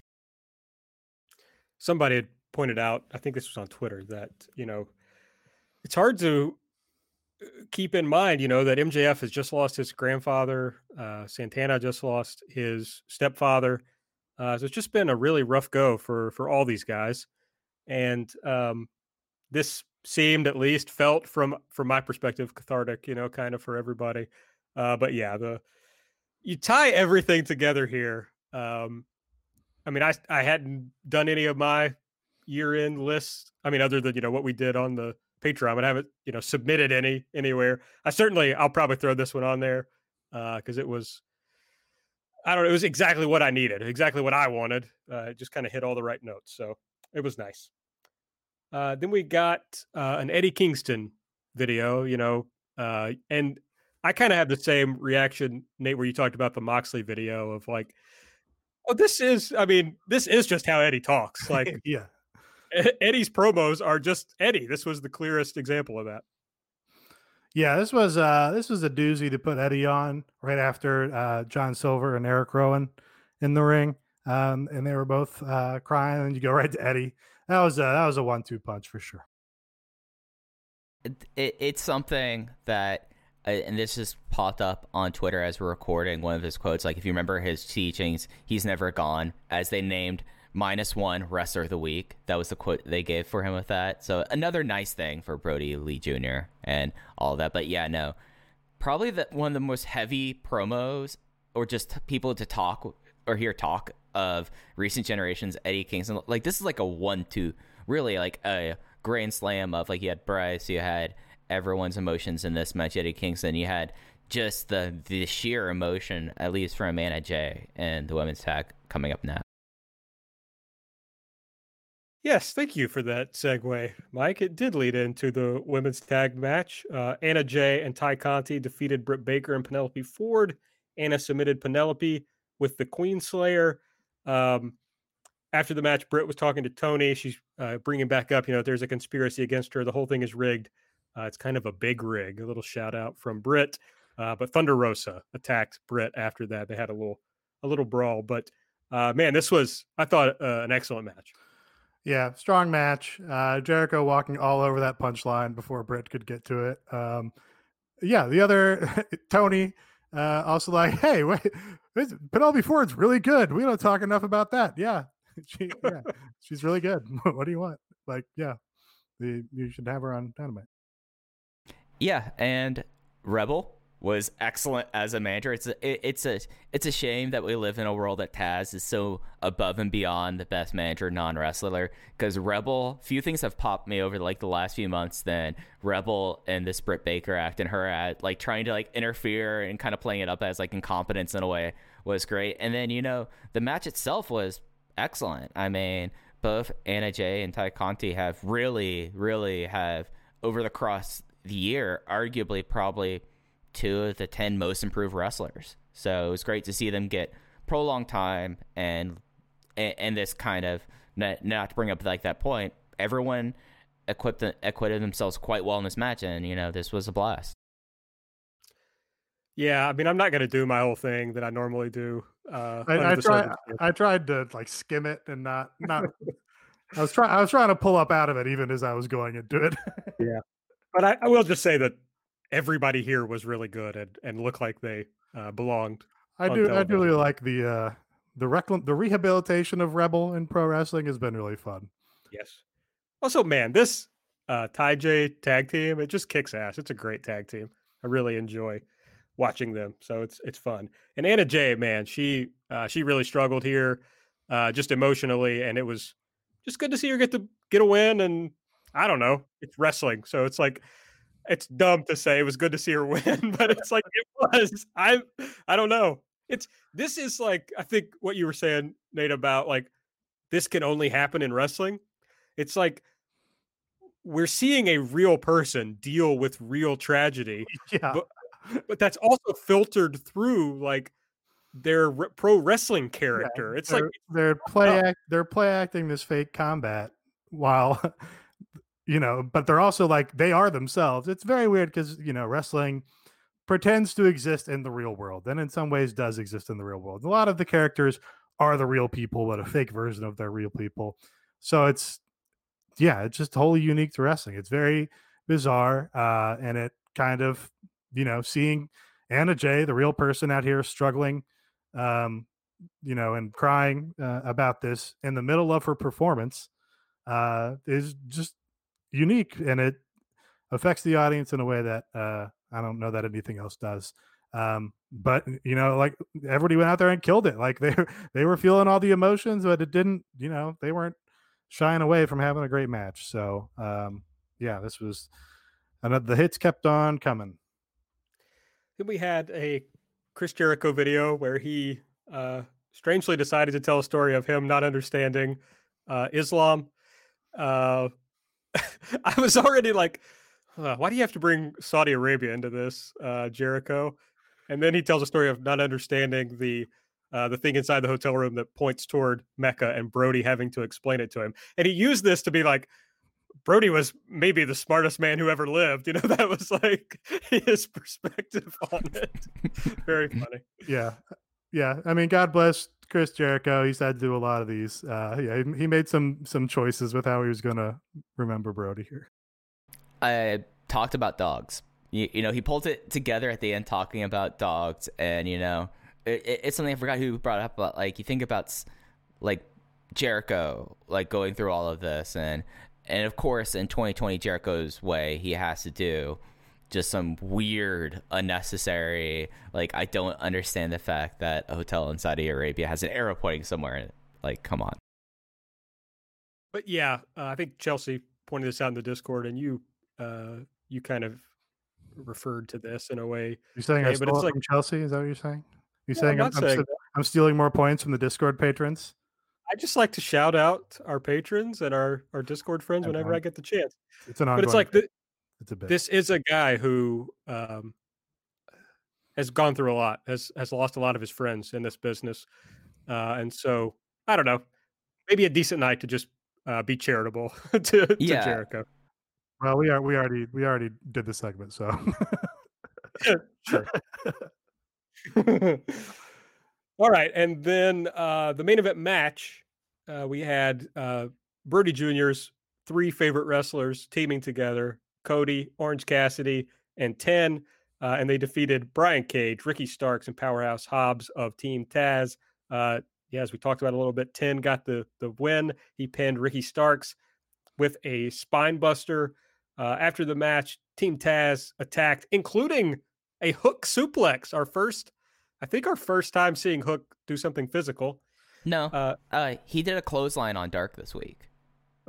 Somebody pointed out, I think this was on Twitter, that you know, it's hard to uh, keep in mind, you know, that MJF has just lost his grandfather, uh, Santana just lost his stepfather. Uh, so it's just been a really rough go for for all these guys, and um, this seemed at least felt from from my perspective cathartic you know kind of for everybody uh but yeah the you tie everything together here um i mean i i hadn't done any of my year end lists i mean other than you know what we did on the patreon but i haven't you know submitted any anywhere i certainly i'll probably throw this one on there uh because it was i don't know it was exactly what i needed exactly what i wanted uh it just kind of hit all the right notes so it was nice uh, then we got uh, an Eddie Kingston video, you know, uh, and I kind of had the same reaction, Nate, where you talked about the Moxley video of like, oh, this is, I mean, this is just how Eddie talks. Like, yeah, Eddie's promos are just Eddie. This was the clearest example of that. Yeah, this was uh this was a doozy to put Eddie on right after uh John Silver and Erick Rowan in the ring. Um, and they were both uh crying, and you go right to Eddie that was a that was a one two punch for sure. It, it, it's something that, uh, and this just popped up on Twitter as we're recording. One of his quotes, like if you remember his teachings, he's never gone. As they named minus one wrestler of the week, that was the quote they gave for him with that. So another nice thing for Brodie Lee Jr. and all that. But yeah, no, probably the one of the most heavy promos or just people to talk or hear talk of recent generations, Eddie Kingston. Like this is like a one-two, really like a grand slam of like you had Bryce, you had everyone's emotions in this match. Eddie Kingston, you had just the the sheer emotion, at least from Anna Jay and the women's tag coming up now. Yes, thank you for that segue, Mike. It did lead into the women's tag match. Uh, Anna Jay and Tay Conti defeated Britt Baker and Penelope Ford. Anna submitted Penelope with the Queen Slayer. Um, after the match, Britt was talking to Tony. She's uh, bringing back up, you know, there's a conspiracy against her. The whole thing is rigged. Uh, it's kind of a big rig. A little shout out from Britt. Uh, but Thunder Rosa attacked Britt after that. They had a little a little brawl. But uh, man, this was I thought uh, an excellent match. Yeah, strong match. Uh, Jericho walking all over that punchline before Britt could get to it. Um, yeah, the other Tony uh, also like, hey, wait, Penelope Ford's really good. We don't talk enough about that. Yeah, she, yeah, she's really good. what do you want? Like, yeah, the, you should have her on Dynamite. Yeah, and Rebel was excellent as a manager. It's a, it, it's a it's a shame that we live in a world that Taz is so above and beyond the best manager non wrestler. Because Rebel, few things have popped me over like the last few months than Rebel and this Britt Baker act and her at like trying to like interfere and kind of playing it up as like incompetence in a way was great. And then you know the match itself was excellent. I mean, both Anna Jay and Tay Conti have really, really have over the cross the year, arguably probably two of the 10 most improved wrestlers. So it was great to see them get prolonged time and and this kind of not, not to bring up like that point, everyone equipped acquitted themselves quite well in this match and you know, this was a blast. Yeah, I mean, I'm not going to do my whole thing that I normally do. Uh, I, I tried. I tried to like skim it and not not. I was trying. I was trying to pull up out of it even as I was going into it. Yeah, but I, I will just say that everybody here was really good and, and looked like they uh, belonged. I do. I do really like the uh the recl- the rehabilitation of Rebel in pro wrestling has been really fun. Yes. Also, man, this uh, Ty J tag team, it just kicks ass. It's a great tag team. I really enjoy watching them. So it's it's fun. And Anna Jay, man, she uh, she really struggled here, uh, just emotionally, and it was just good to see her get to get a win. And I don't know, it's wrestling, so it's like it's dumb to say it was good to see her win, but it's like it was. I I don't know. It's this is like I think what you were saying, Nate, about like this can only happen in wrestling. It's like we're seeing a real person deal with real tragedy, Yeah. But- but that's also filtered through like their re- pro wrestling character. it's like they're, they're play act, they're play acting this fake combat while you know, but they're also like they are themselves. It's very weird because you know wrestling pretends to exist in the real world, and in some ways does exist in the real world. A lot of the characters are the real people, but a fake version of their real people. So it's yeah, it's just wholly unique to wrestling. It's very bizarre, uh, and it kind of you know seeing Anna Jay, the real person out here struggling um, you know, and crying uh, about this in the middle of her performance uh, is just unique, and it affects the audience in a way that uh, I don't know that anything else does. Um, but you know, like everybody went out there and killed it. Like they they were feeling all the emotions, but it didn't. You know, they weren't shying away from having a great match. So um, yeah, this was. And the hits kept on coming. Then we had a Chris Jericho video where he uh, strangely decided to tell a story of him not understanding uh, Islam. Uh, I was already like, "Uh, why do you have to bring Saudi Arabia into this, uh, Jericho? And then he tells a story of not understanding the uh, the thing inside the hotel room that points toward Mecca and Brody having to explain it to him. And he used this to be like, Brody was maybe the smartest man who ever lived. You know, that was like his perspective on it. Very funny. yeah yeah i mean god bless chris jericho he's had to do a lot of these uh yeah he, made some some choices with how he was gonna remember brodie here I talked about dogs. You, you know, he pulled it together at the end talking about dogs, and you know, it, it- it's something I forgot who brought up. But like, you think about like Jericho, like going through all of this, and and of course, in 2020 Jericho's way, he has to do just some weird, unnecessary. Like, I don't understand the fact that a hotel in Saudi Arabia has an arrow pointing somewhere. Like, come on. But yeah, uh, I think Chelsea pointed this out in the Discord, and you uh, you kind of referred to this in a way. you're saying i Hey, but it's it like- from chelsea is that what you're saying you're No, saying I'm I'm, I'm, saying st- I'm stealing more points from the discord patrons I just like to shout out our patrons and our our Discord friends Okay. whenever I get the chance. it's an honor. But it's like the, it's a bit this is a guy who um, has gone through a lot, has has lost a lot of his friends in this business, uh, and so I don't know, maybe a decent night to just uh, be charitable to, to Jericho. well we are we already we already did the segment so Sure. All right, and then uh, the main event match, uh, we had uh, Brodie Jr.'s three favorite wrestlers teaming together: Cody, Orange Cassidy, and Ten. uh, and they defeated Brian Cage, Ricky Starks, and Powerhouse Hobbs of Team Taz. Uh, yeah, as we talked about a little bit, Ten got the the win. He pinned Ricky Starks with a spine buster. Uh, after the match, Team Taz attacked, including a hook suplex. Our first, I think, our first time seeing Hook do something physical. No, Uh, uh, he did a clothesline on Dark this week.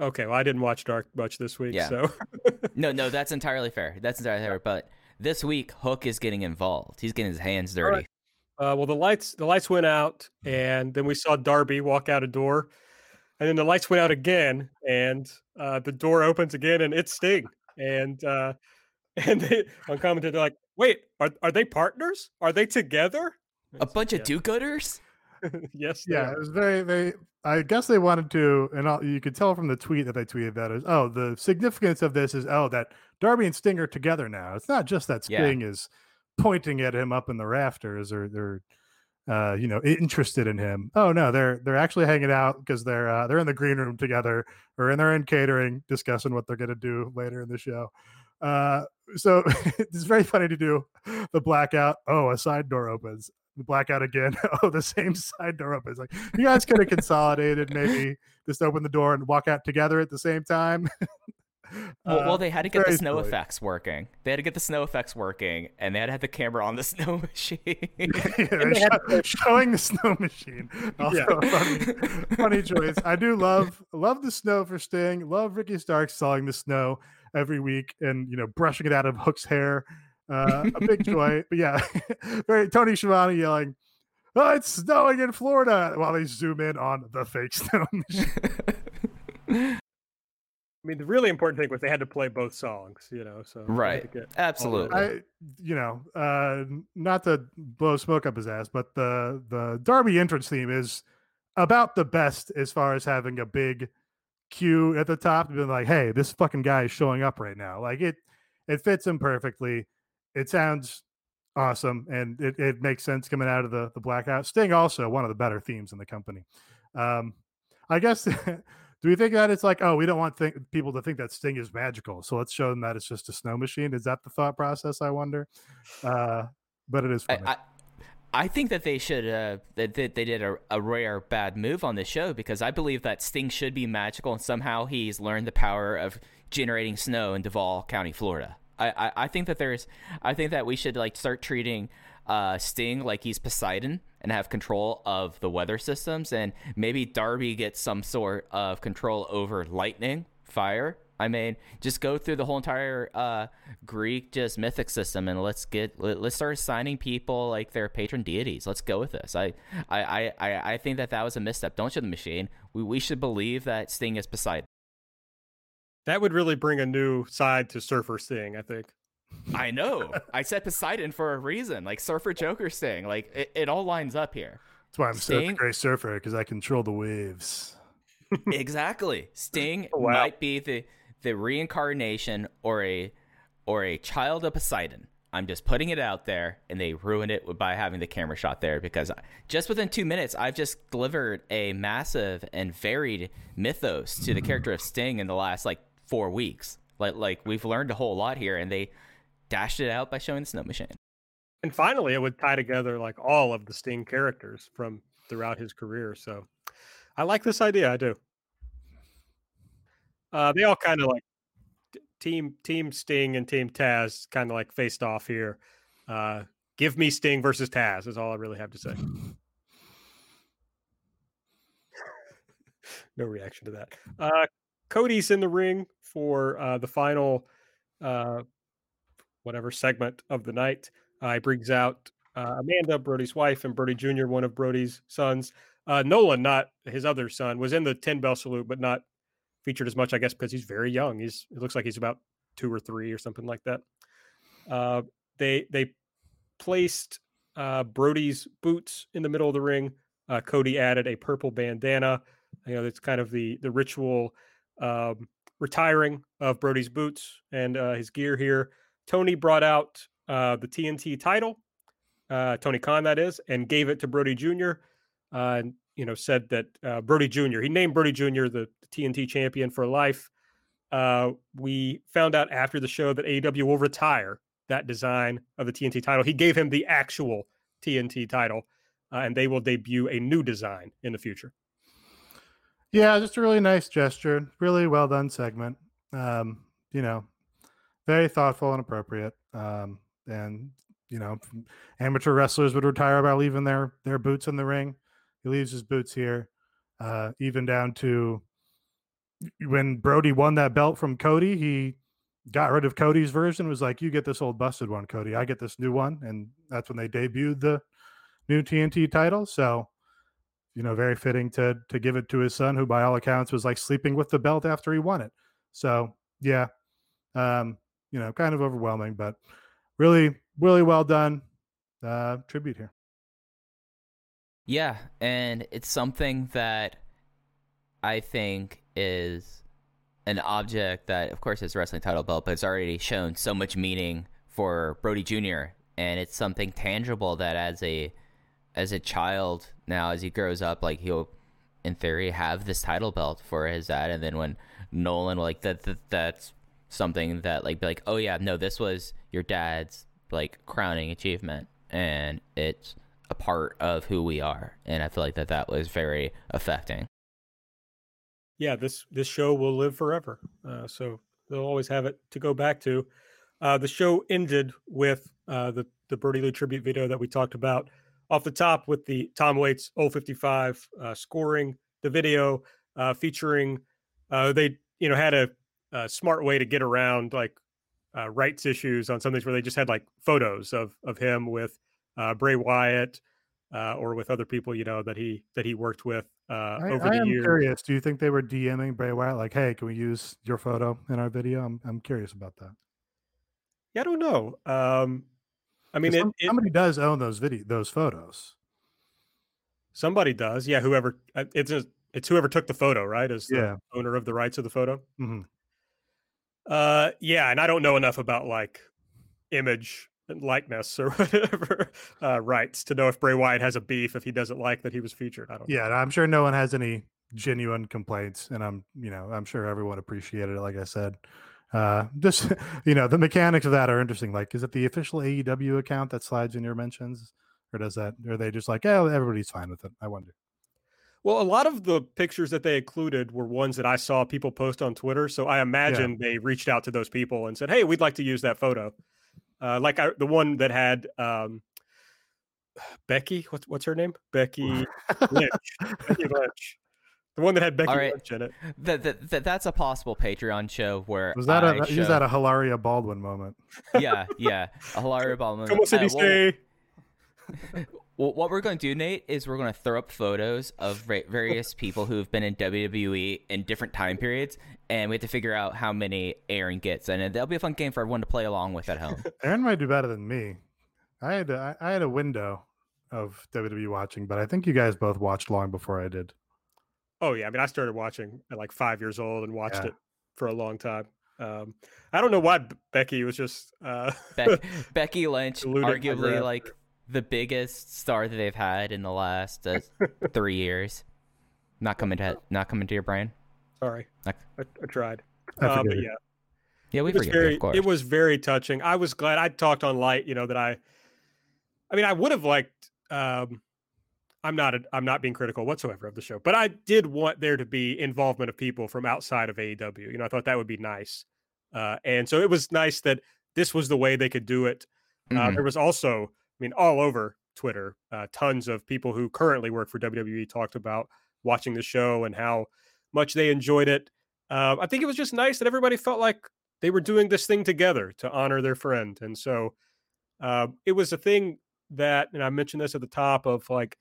Okay, well, I didn't watch Dark much this week, Yeah. so No, no, that's entirely fair. That's entirely fair. But this week, Hook is getting involved. He's getting his hands dirty. right. Uh, well, the lights the lights went out, and then we saw Darby walk out a door, and then the lights went out again, and uh, the door opens again, and it's Sting, and uh, and they on commentary they're like, "Wait, are are they partners? Are they together?" A bunch of do-gooders. yes, Yeah, it was very. They, I guess they wanted to, and all, you could tell from the tweet that they tweeted that is, oh, the significance of this is, oh, that Darby and Sting are together now. It's not just that Yeah. Sting is pointing at him up in the rafters, or they're, uh, you know, interested in him. Oh no, they're they're actually hanging out because they're uh, they're in the green room together, or in they're in catering, discussing what they're gonna do later in the show. Uh, so it's very funny to do the blackout. Oh, a side door opens. The blackout again. Oh, the same side door opens. Like you guys could have consolidated, maybe just open the door and walk out together at the same time. Well, well, Uh, they had to get the snow silly. effects working. They had to get the snow effects working, and they had to have the camera on the snow machine. Yeah, they're showing the snow machine. Also Yeah. funny, funny choice. I do love love the snow for Sting. Love Ricky Stark selling the snow every week and you know brushing it out of Hook's hair. Uh, a big joy. But yeah, very Tony Schiavone yelling, "Oh, it's snowing in Florida!" while they zoom in on the fake snow machine. I mean, the really important thing was they had to play both songs, you know. So they had to Right. get all of Absolutely. I, you know, uh, not to blow smoke up his ass, but the the Darby entrance theme is about the best as far as having a big cue at the top to be like, "Hey, this fucking guy is showing up right now." Like it, it fits him perfectly. It sounds awesome, and it, it makes sense coming out of the the blackout. Sting also one of the better themes in the company. Um, I guess. Do we think that it's like, oh, we don't want th- people to think that Sting is magical, so let's show them that it's just a snow machine? Is that the thought process? I wonder. Uh, but it is I, funny. I, think that they should uh, that that they did a, a rare bad move on this show because I believe that Sting should be magical and somehow he's learned the power of generating snow in Duval County, Florida. I, I, I think that there's I think that we should like start treating uh, Sting like he's Poseidon and have control of the weather systems and maybe Darby gets some sort of control over lightning, fire, I mean, just go through the whole entire uh, Greek just mythic system and let's get let, let's start assigning people like their patron deities. Let's go with this. I I, I, I think that that was a misstep. Don't show the machine. We we should believe that Sting is Poseidon. That would really bring a new side to Surfer Sting, I think. I know. I said Poseidon for a reason. Like Surfer Joker Sting. Like it, it all lines up here. That's why I'm such a Sting- great surfer because I control the waves. exactly. Sting Oh, wow. might be the the reincarnation or a or a child of Poseidon. I'm just putting it out there, and they ruined it by having the camera shot there because just within two minutes, I've just delivered a massive and varied mythos to the character of Sting in the last like four weeks. Like like we've learned a whole lot here, and they dashed it out by showing the snow machine. And finally, it would tie together like all of the Sting characters from throughout his career. So I like this idea. I do. Uh, they all kind of like team Team Sting and Team Taz kind of like faced off here. Uh, give me Sting versus Taz is all I really have to say. no reaction to that. Uh, Cody's in the ring for uh, the final, uh, whatever segment of the night. Uh, he brings out uh, Amanda, Brodie's wife, and Brodie Jr., one of Brodie's sons. Uh, Nolan, not his other son, was in the 10 bell salute, but not featured as much, I guess, because he's very young. He's it looks like he's about two or three or something like that. Uh, they they placed uh, Brodie's boots in the middle of the ring. Uh, Cody added a purple bandana. You know, it's kind of the the ritual um, retiring of Brodie's boots and uh, his gear here. Tony brought out uh, the TNT title, uh, Tony Khan, that is, and gave it to Brodie Jr. And you know, said that Brodie Jr. He named Brodie Jr. the TNT champion for life. Uh, we found out after the show that AEW will retire that design of the TNT title. He gave him the actual TNT title, uh, and they will debut a new design in the future. Yeah, just a really nice gesture. Really well done segment. Um, you know, very thoughtful and appropriate. Um, and you know, amateur wrestlers would retire by leaving their their boots in the ring. He leaves his boots here, uh, even down to when Brodie won that belt from Cody. He got rid of Cody's version. Was like, "You get this old busted one, Cody. I get this new one," and that's when they debuted the new TNT title. So, you know, very fitting to to give it to his son, who by all accounts was like sleeping with the belt after he won it. So, yeah, um, you know, kind of overwhelming, but really, really well done uh, tribute here. Yeah, and it's something that I think is an object that, of course, is a wrestling title belt, but it's already shown so much meaning for Brodie Jr. And it's something tangible that, as a as a child now, as he grows up, like he'll, in theory, have this title belt for his dad. And then when Nolan, like that, that that's something that like be like, oh yeah, no, this was your dad's like crowning achievement, and it's a part of who we are. And I feel like that that was very affecting. Yeah, this this show will live forever. Uh, so they'll always have it to go back to. Uh, the show ended with uh, the the Brodie Lee tribute video that we talked about off the top with the Tom Waits 055 uh, scoring the video uh, featuring uh, they you know had a, a, smart way to get around like uh, rights issues on some things where they just had like photos of of him with uh, Bray Wyatt uh, or with other people you know that he that he worked with uh, I, over I the am years. curious. Do you think they were DMing Bray Wyatt like, "Hey, can we use your photo in our video?" I'm I'm curious about that. Yeah, I don't know. Um, I mean, it, some- it, somebody does own those video those photos. somebody does. Yeah, whoever uh, it's a, it's whoever took the photo, right? Is the Yeah. owner of the rights of the photo. Mm-hmm. Uh, yeah, and I don't know enough about like image likeness or whatever uh, rights to know if Bray Wyatt has a beef if he doesn't like that he was featured. I don't. know. Yeah, and I'm sure no one has any genuine complaints, and I'm you know I'm sure everyone appreciated it. Like I said, uh, just you know the mechanics of that are interesting. Like, is it the official AEW account that slides in your mentions, or does that? Or are they just like, oh, everybody's fine with it? I wonder. Well, a lot of the pictures that they included were ones that I saw people post on Twitter. So I imagine they reached out to those people and said, "Hey, we'd like to use that photo." Uh, like I, the one that had um, Becky. What's what's her name? Becky Lynch. Becky Lynch. The one that had Becky All right. Lynch in it. That, that, that that's a possible Patreon show where Was that I a show, is that a Hilaria Baldwin moment? yeah yeah a Hilaria Baldwin. Como se Uh, dice? Well, well, what we're going to do, Nate, is we're going to throw up photos of various people who have been in WWE in different time periods, and we have to figure out how many Aaron gets, and that'll be a fun game for everyone to play along with at home. Aaron might do better than me. I had a, I I had a window of WWE watching, but I think you guys both watched long before I did. Oh yeah, I mean, I started watching at like five years old and watched Yeah. it for a long time. Um, I don't know why B- Becky was just. Uh, Beck, Becky Lynch, Eluding arguably like the biggest star that they've had in the last uh, three years. Not coming to not coming to your brain. sorry, I, I tried. I Uh, but yeah, Yeah, we it was forget very of course. it was very touching. I was glad I talked on light, you know, that I I mean, I would have liked um I'm not a, I'm not being critical whatsoever of the show, but I did want there to be involvement of people from outside of AEW. You know, I thought that would be nice. Uh and so it was nice that this was the way they could do it. Uh, Mhm. there was also, I mean, all over Twitter, uh, tons of people who currently work for WWE talked about watching the show and how much they enjoyed it. Uh, I think it was just nice that everybody felt like they were doing this thing together to honor their friend. And so uh, it was a thing that, and I mentioned this at the top of like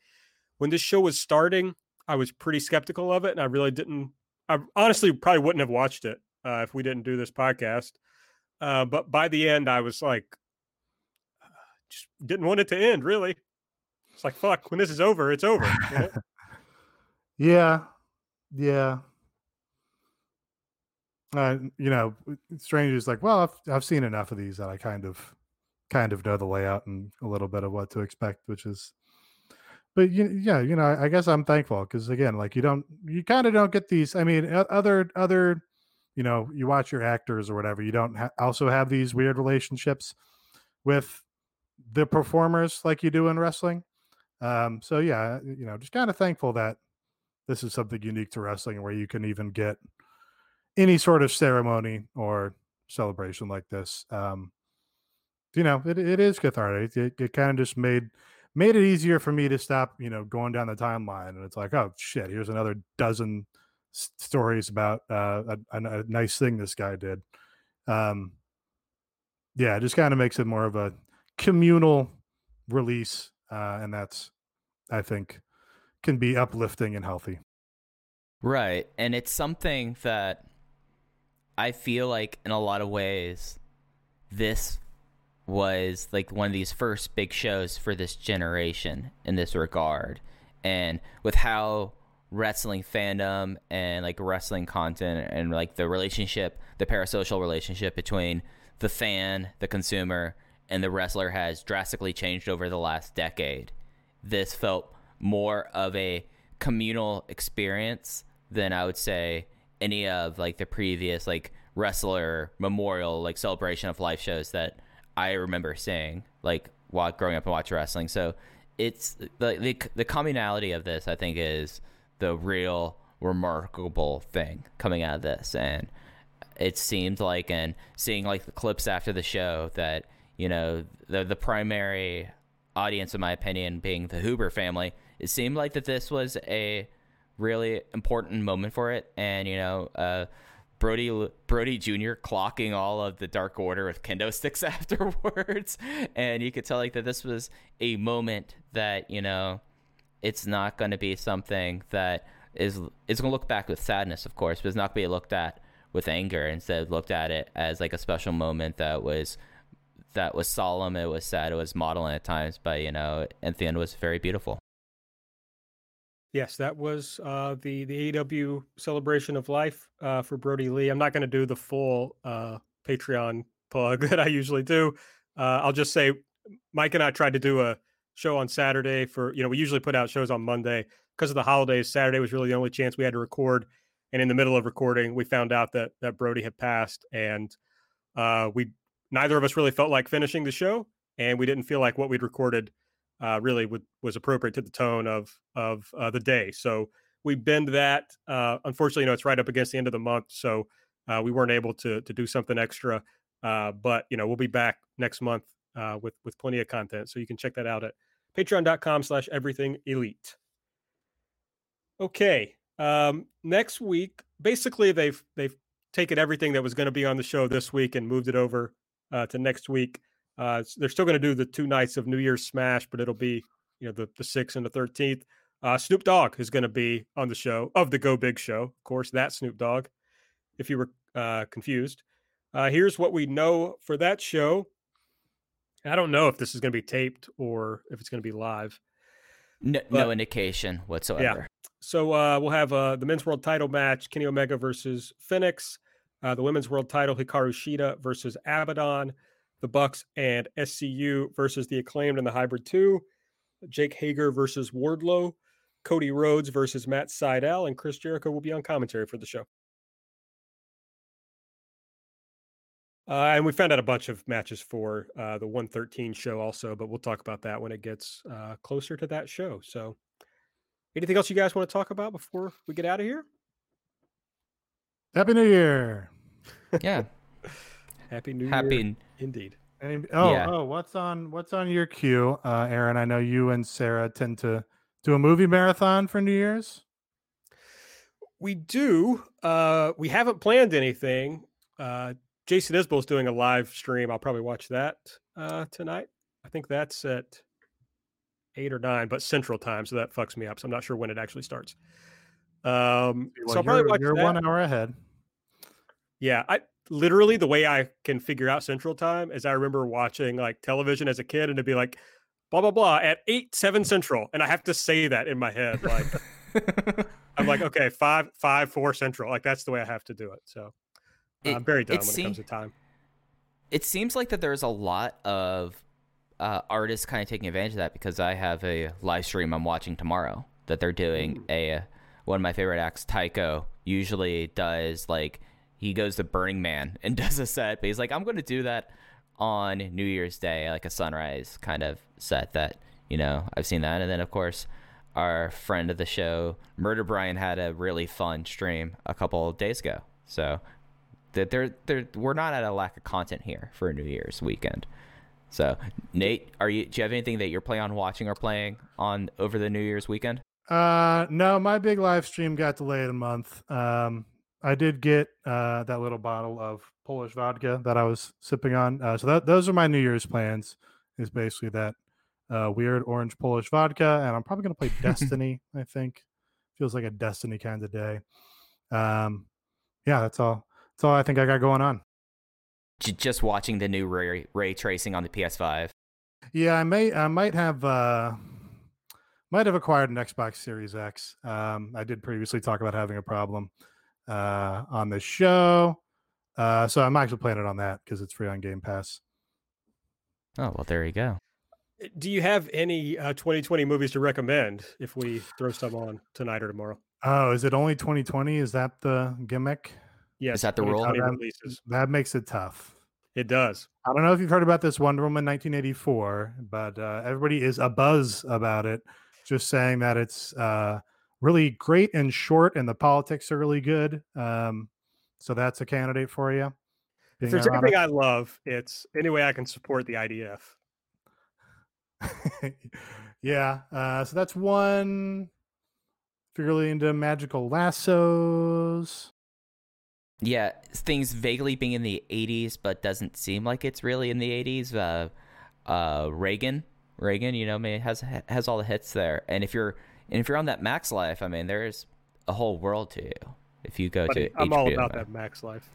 when this show was starting, I was pretty skeptical of it. And I really didn't, I honestly probably wouldn't have watched it uh, if we didn't do this podcast. Uh, but by the end, I was like, just didn't want it to end, really. It's like, fuck, when this is over, it's over. Yeah, yeah. Uh, you know, Strange is like, well, I've I've seen enough of these that I kind of kind of know the layout and a little bit of what to expect, which is. But you, yeah, you know, I, I guess I'm thankful because again, like you don't, you kind of don't get these. I mean, other other, you know, you watch your actors or whatever. You don't ha- also have these weird relationships with the performers like you do in wrestling. Um, so yeah, you know, just kind of thankful that this is something unique to wrestling where you can even get any sort of ceremony or celebration like this. Um, you know, it, it is cathartic. It, it kind of just made made it easier for me to stop, you know, going down the timeline. And it's like, oh shit, here's another dozen s- stories about uh, a, a, nice thing this guy did. Um, yeah, it just kind of makes it more of a communal release, uh, and that's, I think, can be uplifting and healthy. Right, and it's something that I feel like in a lot of ways, this was like one of these first big shows for this generation in this regard. And with how wrestling fandom and like wrestling content and like the relationship, the parasocial relationship between the fan, the consumer, and the wrestler has drastically changed over the last decade. This felt more of a communal experience than I would say any of like the previous like wrestler memorial like celebration of life shows that I remember seeing like while growing up and watching wrestling. So it's the, the the communality of this I think is the real remarkable thing coming out of this and it seemed like and seeing like the clips after the show that you know the the primary audience in my opinion being the Huber family it seemed like that this was a really important moment for it and you know uh Brodie Brodie Jr. clocking all of the Dark Order with kendo sticks afterwards, and you could tell like that this was a moment that you know it's not going to be something that is is going to look back with sadness, of course, but it's not going to be looked at with anger. Instead, looked at it as like a special moment that was that was solemn, it was sad, it was modeling at times, but you know, at the end was very beautiful. Yes, that was uh, the the AEW celebration of life uh, for Brodie Lee. I'm not going to do the full uh, Patreon plug that I usually do. Uh, I'll just say Mike and I tried to do a show on Saturday for you know we usually put out shows on Monday because of the holidays. Saturday was really the only chance we had to record, and in the middle of recording, we found out that that Brodie had passed, and uh, we neither of us really felt like finishing the show, and we didn't feel like what we'd recorded uh, really would, was appropriate to the tone of of uh, the day. So we bend that. Uh, unfortunately, you know, it's right up against the end of the month, so uh, we weren't able to to do something extra. Uh, but you know, we'll be back next month uh, with with plenty of content, so you can check that out at Patreon.com/slash Everything Elite. Okay, um, next week, basically they've they've taken everything that was going to be on the show this week and moved it over to next week. Uh, they're still going to do the two nights of New Year's Smash, but it'll be you know the the sixth and the thirteenth. Uh, Snoop Dogg is going to be on the show of the Go Big Show, of course. That Snoop Dogg, if you were uh, confused. Uh, here's what we know for that show. I don't know if this is going to be taped or if it's going to be live. No, but, no indication whatsoever. Yeah. So uh, we'll have uh, the men's world title match: Kenny Omega versus Fenix. Uh, the women's world title: Hikaru Shida versus Abaddon the Bucks and SCU versus the acclaimed and the hybrid two, Jake Hager versus Wardlow, Cody Rhodes versus Matt Sydal, and Chris Jericho will be on commentary for the show. Uh, and we found out a bunch of matches for uh, the 113 show also, but we'll talk about that when it gets uh, closer to that show. So, anything else you guys want to talk about before we get out of here? Happy New Year! Yeah. Happy New Happy Year. Indeed. Any, oh, yeah. oh, what's on what's on your queue, uh, Aaron? I know you and Sarah tend to do a movie marathon for New Year's. We do. Uh, we haven't planned anything. Uh, Jason is doing a live stream. I'll probably watch that uh, tonight. I think that's at eight or nine, but Central Time, so that fucks me up. So I'm not sure when it actually starts. Um, well, so I'll probably watch you're that. one hour ahead. Yeah, I literally the way I can figure out Central Time is I remember watching like television as a kid and it'd be like blah blah blah at eight seven Central, and I have to say that in my head. Like I'm like, okay, five five four Central. Like that's the way I have to do it. So it, I'm very dumb when seem, it comes to time. It seems like that there's a lot of uh, artists kind of taking advantage of that because I have a live stream I'm watching tomorrow that they're doing Ooh. a one of my favorite acts, Tycho, usually does like he goes to Burning Man and does a set, but he's like, I'm going to do that on New Year's Day, like a sunrise kind of set that, you know, I've seen that. And then, of course, our friend of the show, Murder Brian, had a really fun stream a couple of days ago. So that there, there, we're not at a lack of content here for New Year's weekend. So, Nate, are you? Do you have anything that you're playing on watching or playing on over the New Year's weekend? Uh, no, my big live stream got delayed a month. Um, I did get uh that little bottle of Polish vodka that I was sipping on. Uh, so that those are my New Year's plans. Is basically that uh, weird orange Polish vodka, and I'm probably gonna play Destiny. I think feels like a Destiny kind of day. Um, yeah, that's all. That's all I think I got going on. Just watching the new ray, ray tracing on the PS5. Yeah, I may I might have uh might have acquired an Xbox Series X. Um I did previously talk about having a problem uh on the show. Uh so I'm actually playing it on that because it's free on Game Pass. Oh well, there you go. Do you have any uh, 2020 movies to recommend if we throw some on tonight or tomorrow? Oh, is it only 2020? Is that the gimmick? Yes. Is that the rule? 2020 Um. That makes it tough. It does. I don't know if you've heard about this Wonder Woman 1984, but uh, everybody is a buzz about it, just saying that it's uh, really great and short, and the politics are really good. Um, so that's a candidate for you. If Being there's ironic. anything I love, it's any way I can support the IDF. yeah. Uh, so that's one. If you're really into magical lassos, Yeah, things vaguely being in the 80s, but doesn't seem like it's really in the 80s. Uh, uh, Reagan, Reagan, you know, I mean, has has all the hits there. And if you're and if you're on that Max Life, I mean, there's a whole world to you. If you go Buddy, to I'm all about Max. that Max Life.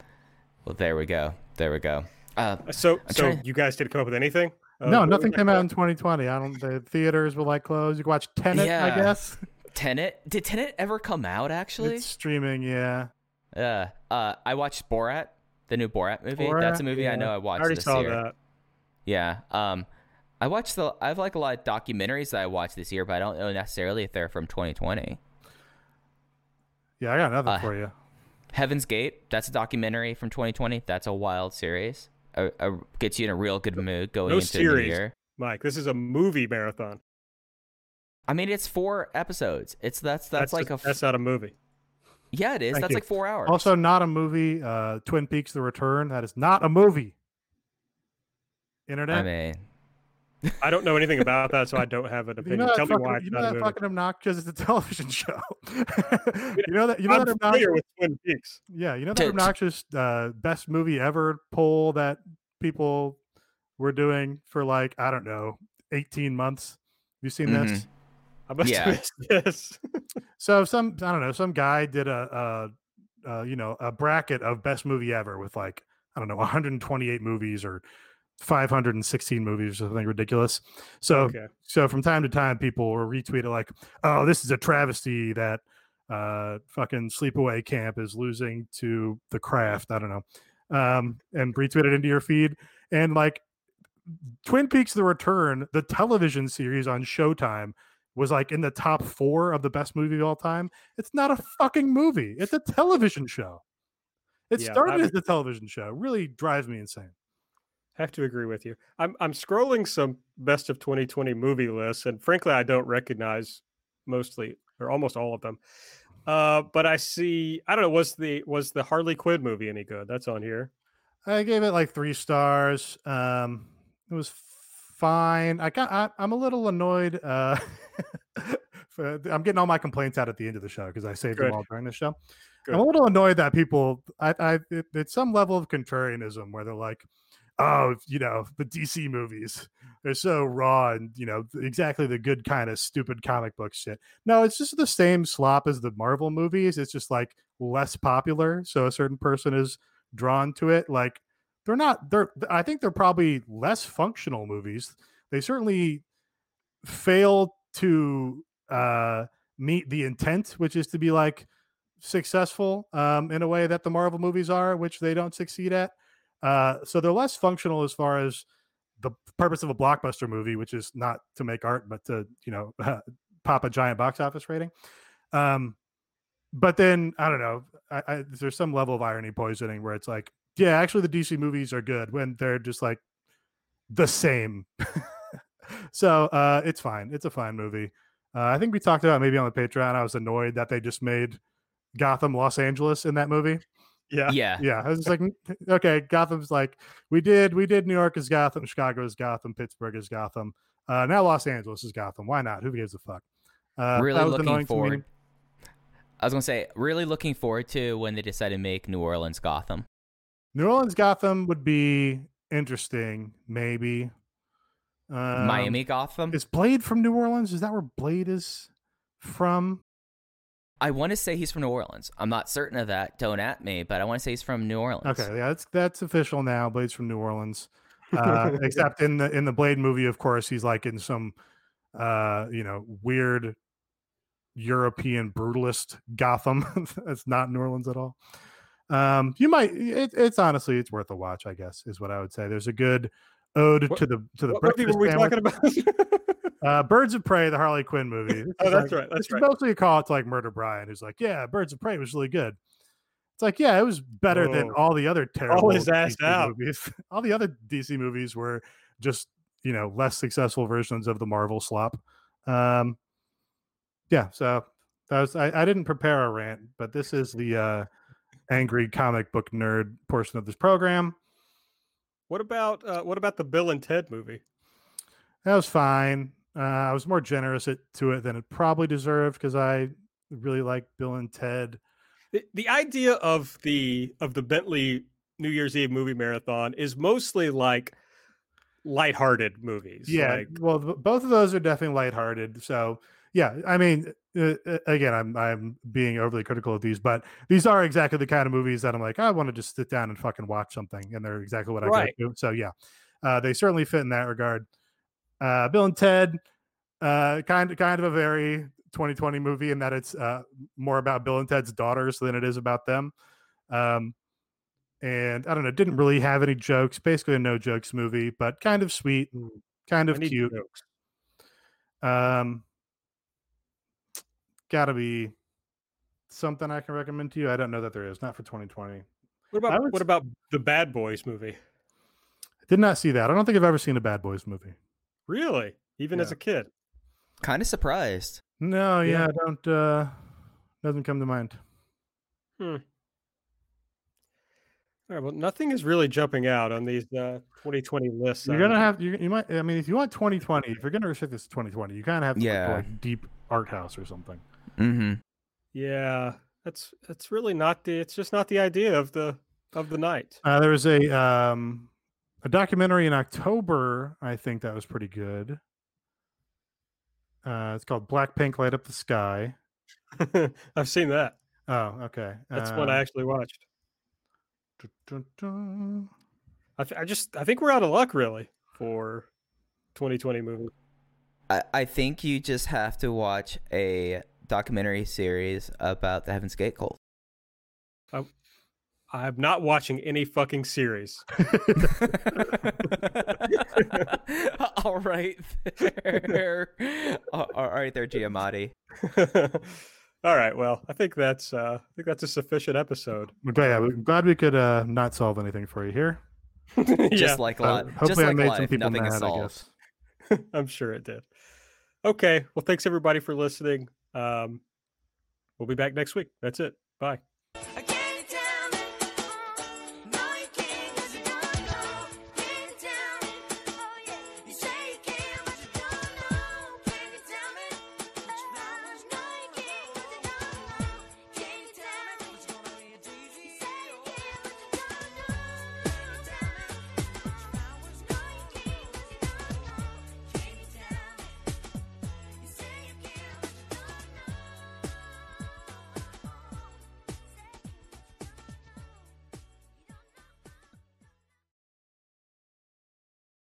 Well, there we go. There we go. Uh, Uh, So, I'm so trying- you guys didn't come up with anything? Uh, no, nothing came out in 2020. I don't. The theaters were like closed. You can watch Tenet, I guess. Tenet. Did Tenet ever come out? Actually, It's streaming. Yeah. uh, uh, I watched Borat, the new Borat movie. That's a Borat? movie I know I watched. I watched already this saw year. that. Yeah. Um, I watched the. I have like a lot of documentaries that I watched this year, but I don't know necessarily if they're from 2020. Yeah, I got another Uh, for you. Heaven's Gate. That's a documentary from 2020. That's a wild series. Uh, uh, gets you in a real good mood going No into the series. year. Mike, this is a movie marathon. I mean, it's four episodes. It's that's that's, like just- a. that's not a movie. yeah, it is. Thank that's you. like four hours. Also, not a movie. Uh, Twin Peaks: The Return. That is not a movie. Internet. I mean, I don't know anything about that, so I don't have an you opinion. know that Tell me why it's you know not a that movie. fucking obnoxious. It's a television show. you know that. You know I'm that familiar obnoxious. with Twin Peaks. Yeah, you know To- that obnoxious uh, best movie ever poll that people were doing for like I don't know, eighteen months. Have You seen Mm-hmm. this? I must Yeah. have missed this. So some I don't know, some guy did a, a, a you know a bracket of best movie ever with like I don't know 128 movies or 516 movies or something ridiculous. So okay. so from time to time people will retweet it like, oh, this is a travesty that uh fucking sleepaway camp is losing to the craft. I don't know. Um and retweet it into your feed. And like Twin Peaks The Return, the television series on Showtime, was like in the top four of the best movie of all time. It's not a fucking movie. It's a television show. It Yeah, started I've- as a television show. It really drives me insane. Have to agree with you. I'm I'm scrolling some best of 2020 movie lists, and frankly, I don't recognize mostly or almost all of them. Uh, but I see. I don't know. Was the was the Harley Quinn movie any good? That's on here. I gave it like three stars. Um, it was fine. I got. I, I'm a little annoyed. Uh, for- I'm getting all my complaints out at the end of the show because I saved Good. them all during the show. Good. I'm a little annoyed that people. I. I it, it's some level of contrarianism where they're like, "Oh, you know, the DC movies they're so raw and you know exactly the good kind of stupid comic book shit." No, it's just the same slop as the Marvel movies. It's just like less popular, so a certain person is drawn to it. Like they're not they're i think they're probably less functional movies they certainly fail to uh meet the intent which is to be like successful um in a way that the marvel movies are which they don't succeed at uh so they're less functional as far as the purpose of a blockbuster movie which is not to make art but to you know pop a giant box office rating um but then i don't know I, I, there's some level of irony poisoning where it's like yeah, actually, the DC movies are good when they're just like the same. so uh, it's fine. It's a fine movie. Uh, I think we talked about maybe on the Patreon. I was annoyed that they just made Gotham Los Angeles in that movie. Yeah. Yeah. Yeah, I was just like, okay, Gotham's like we did. We did New York is Gotham, Chicago is Gotham, Pittsburgh is Gotham. Uh, now Los Angeles is Gotham. Why not? Who gives a fuck? Uh, really looking to forward. I was gonna say, really looking forward to when they decide to make New Orleans Gotham. New Orleans Gotham would be interesting, maybe. Um, Miami Gotham. is Blade from New Orleans? Is that where Blade is from? I want to say he's from New Orleans. I'm not certain of that. Don't at me, but I want to say he's from New Orleans. Okay, yeah, that's that's official now. Blade's from New Orleans. Uh, except in the in the Blade movie, of course, he's like in some uh, you know, weird European brutalist Gotham. That's not New Orleans at all. Um, you might it, it's honestly it's worth a watch, I guess, is what I would say. There's a good ode What- to the to the What movie were we sandwich. talking about? Uh, Birds of Prey, the Harley Quinn movie. Oh, that's like- right, that's this right. mostly a call to like Murder Brian, who's like, yeah, Birds of Prey was really good. It's like, yeah, it was better than all the other terrible his ass DC out. movies. all the other DC movies were just you know less successful versions of the Marvel slop. Um, yeah, so that was I, I didn't prepare a rant, but this is the uh, angry comic book nerd portion of this program. What about uh, what about the Bill and Ted movie? That was fine. Uh, I was more generous it, to it than it probably deserved because I really like Bill and Ted. The, the idea of the of the Bentley New Year's Eve movie marathon is mostly like lighthearted movies. Yeah, like, well, both of those are definitely lighthearted. So, yeah, I mean, uh, uh, again, I'm I'm being overly critical of these, but these are exactly the kind of movies that I'm like, I want to just sit down and fucking watch something, and they're exactly what I Right. to. So, yeah, uh, they certainly fit in that regard. Uh, Bill and Ted, uh, kind of kind of a very 2020 movie in that it's uh, more about Bill and Ted's daughters than it is about them. Um, and I don't know, didn't really have any jokes. Basically, a no jokes movie, but kind of sweet, and kind of cute. jokes. Um, gotta be something I can recommend to you. I don't know that there is, not for 2020. What about would what about the Bad Boys movie? Did not see that. I don't think I've ever seen a Bad Boys movie. Really? Even as a kid? Kind of surprised. No, Yeah. yeah, I don't. uh Doesn't come to mind. Hmm. All right. Well, nothing is really jumping out on these uh, 2020 lists. You're gonna have you, you might. I mean, if you want 2020, if you're gonna restrict this to 2020, you kind of have to look Yeah. for, like deep art house or something. Mm-hmm. Yeah, that's that's really not the. It's just not the idea of the of the night. Uh, there was a um a documentary in October, I think that was pretty good. Uh, it's called Blackpink Light Up the Sky. I've seen that. Oh, okay. That's what I Um, actually watched. dun, dun, dun. I, th- I just I think we're out of luck really for 2020 movies. I, I think you just have to watch a documentary series about the Heaven's Gate cult. I'm not watching any fucking series. all right there. all all right there, Giamatti. All right. Well, I think that's uh, I think that's a sufficient episode. Okay, yeah, I'm glad we could uh, not solve anything for you here. yeah, Just like Uh, life. hopefully, Just I like made life. some people Nothing mad. I guess. I'm sure it did. Okay. Well, thanks everybody for listening. Um, we'll be back next week. That's it. Bye.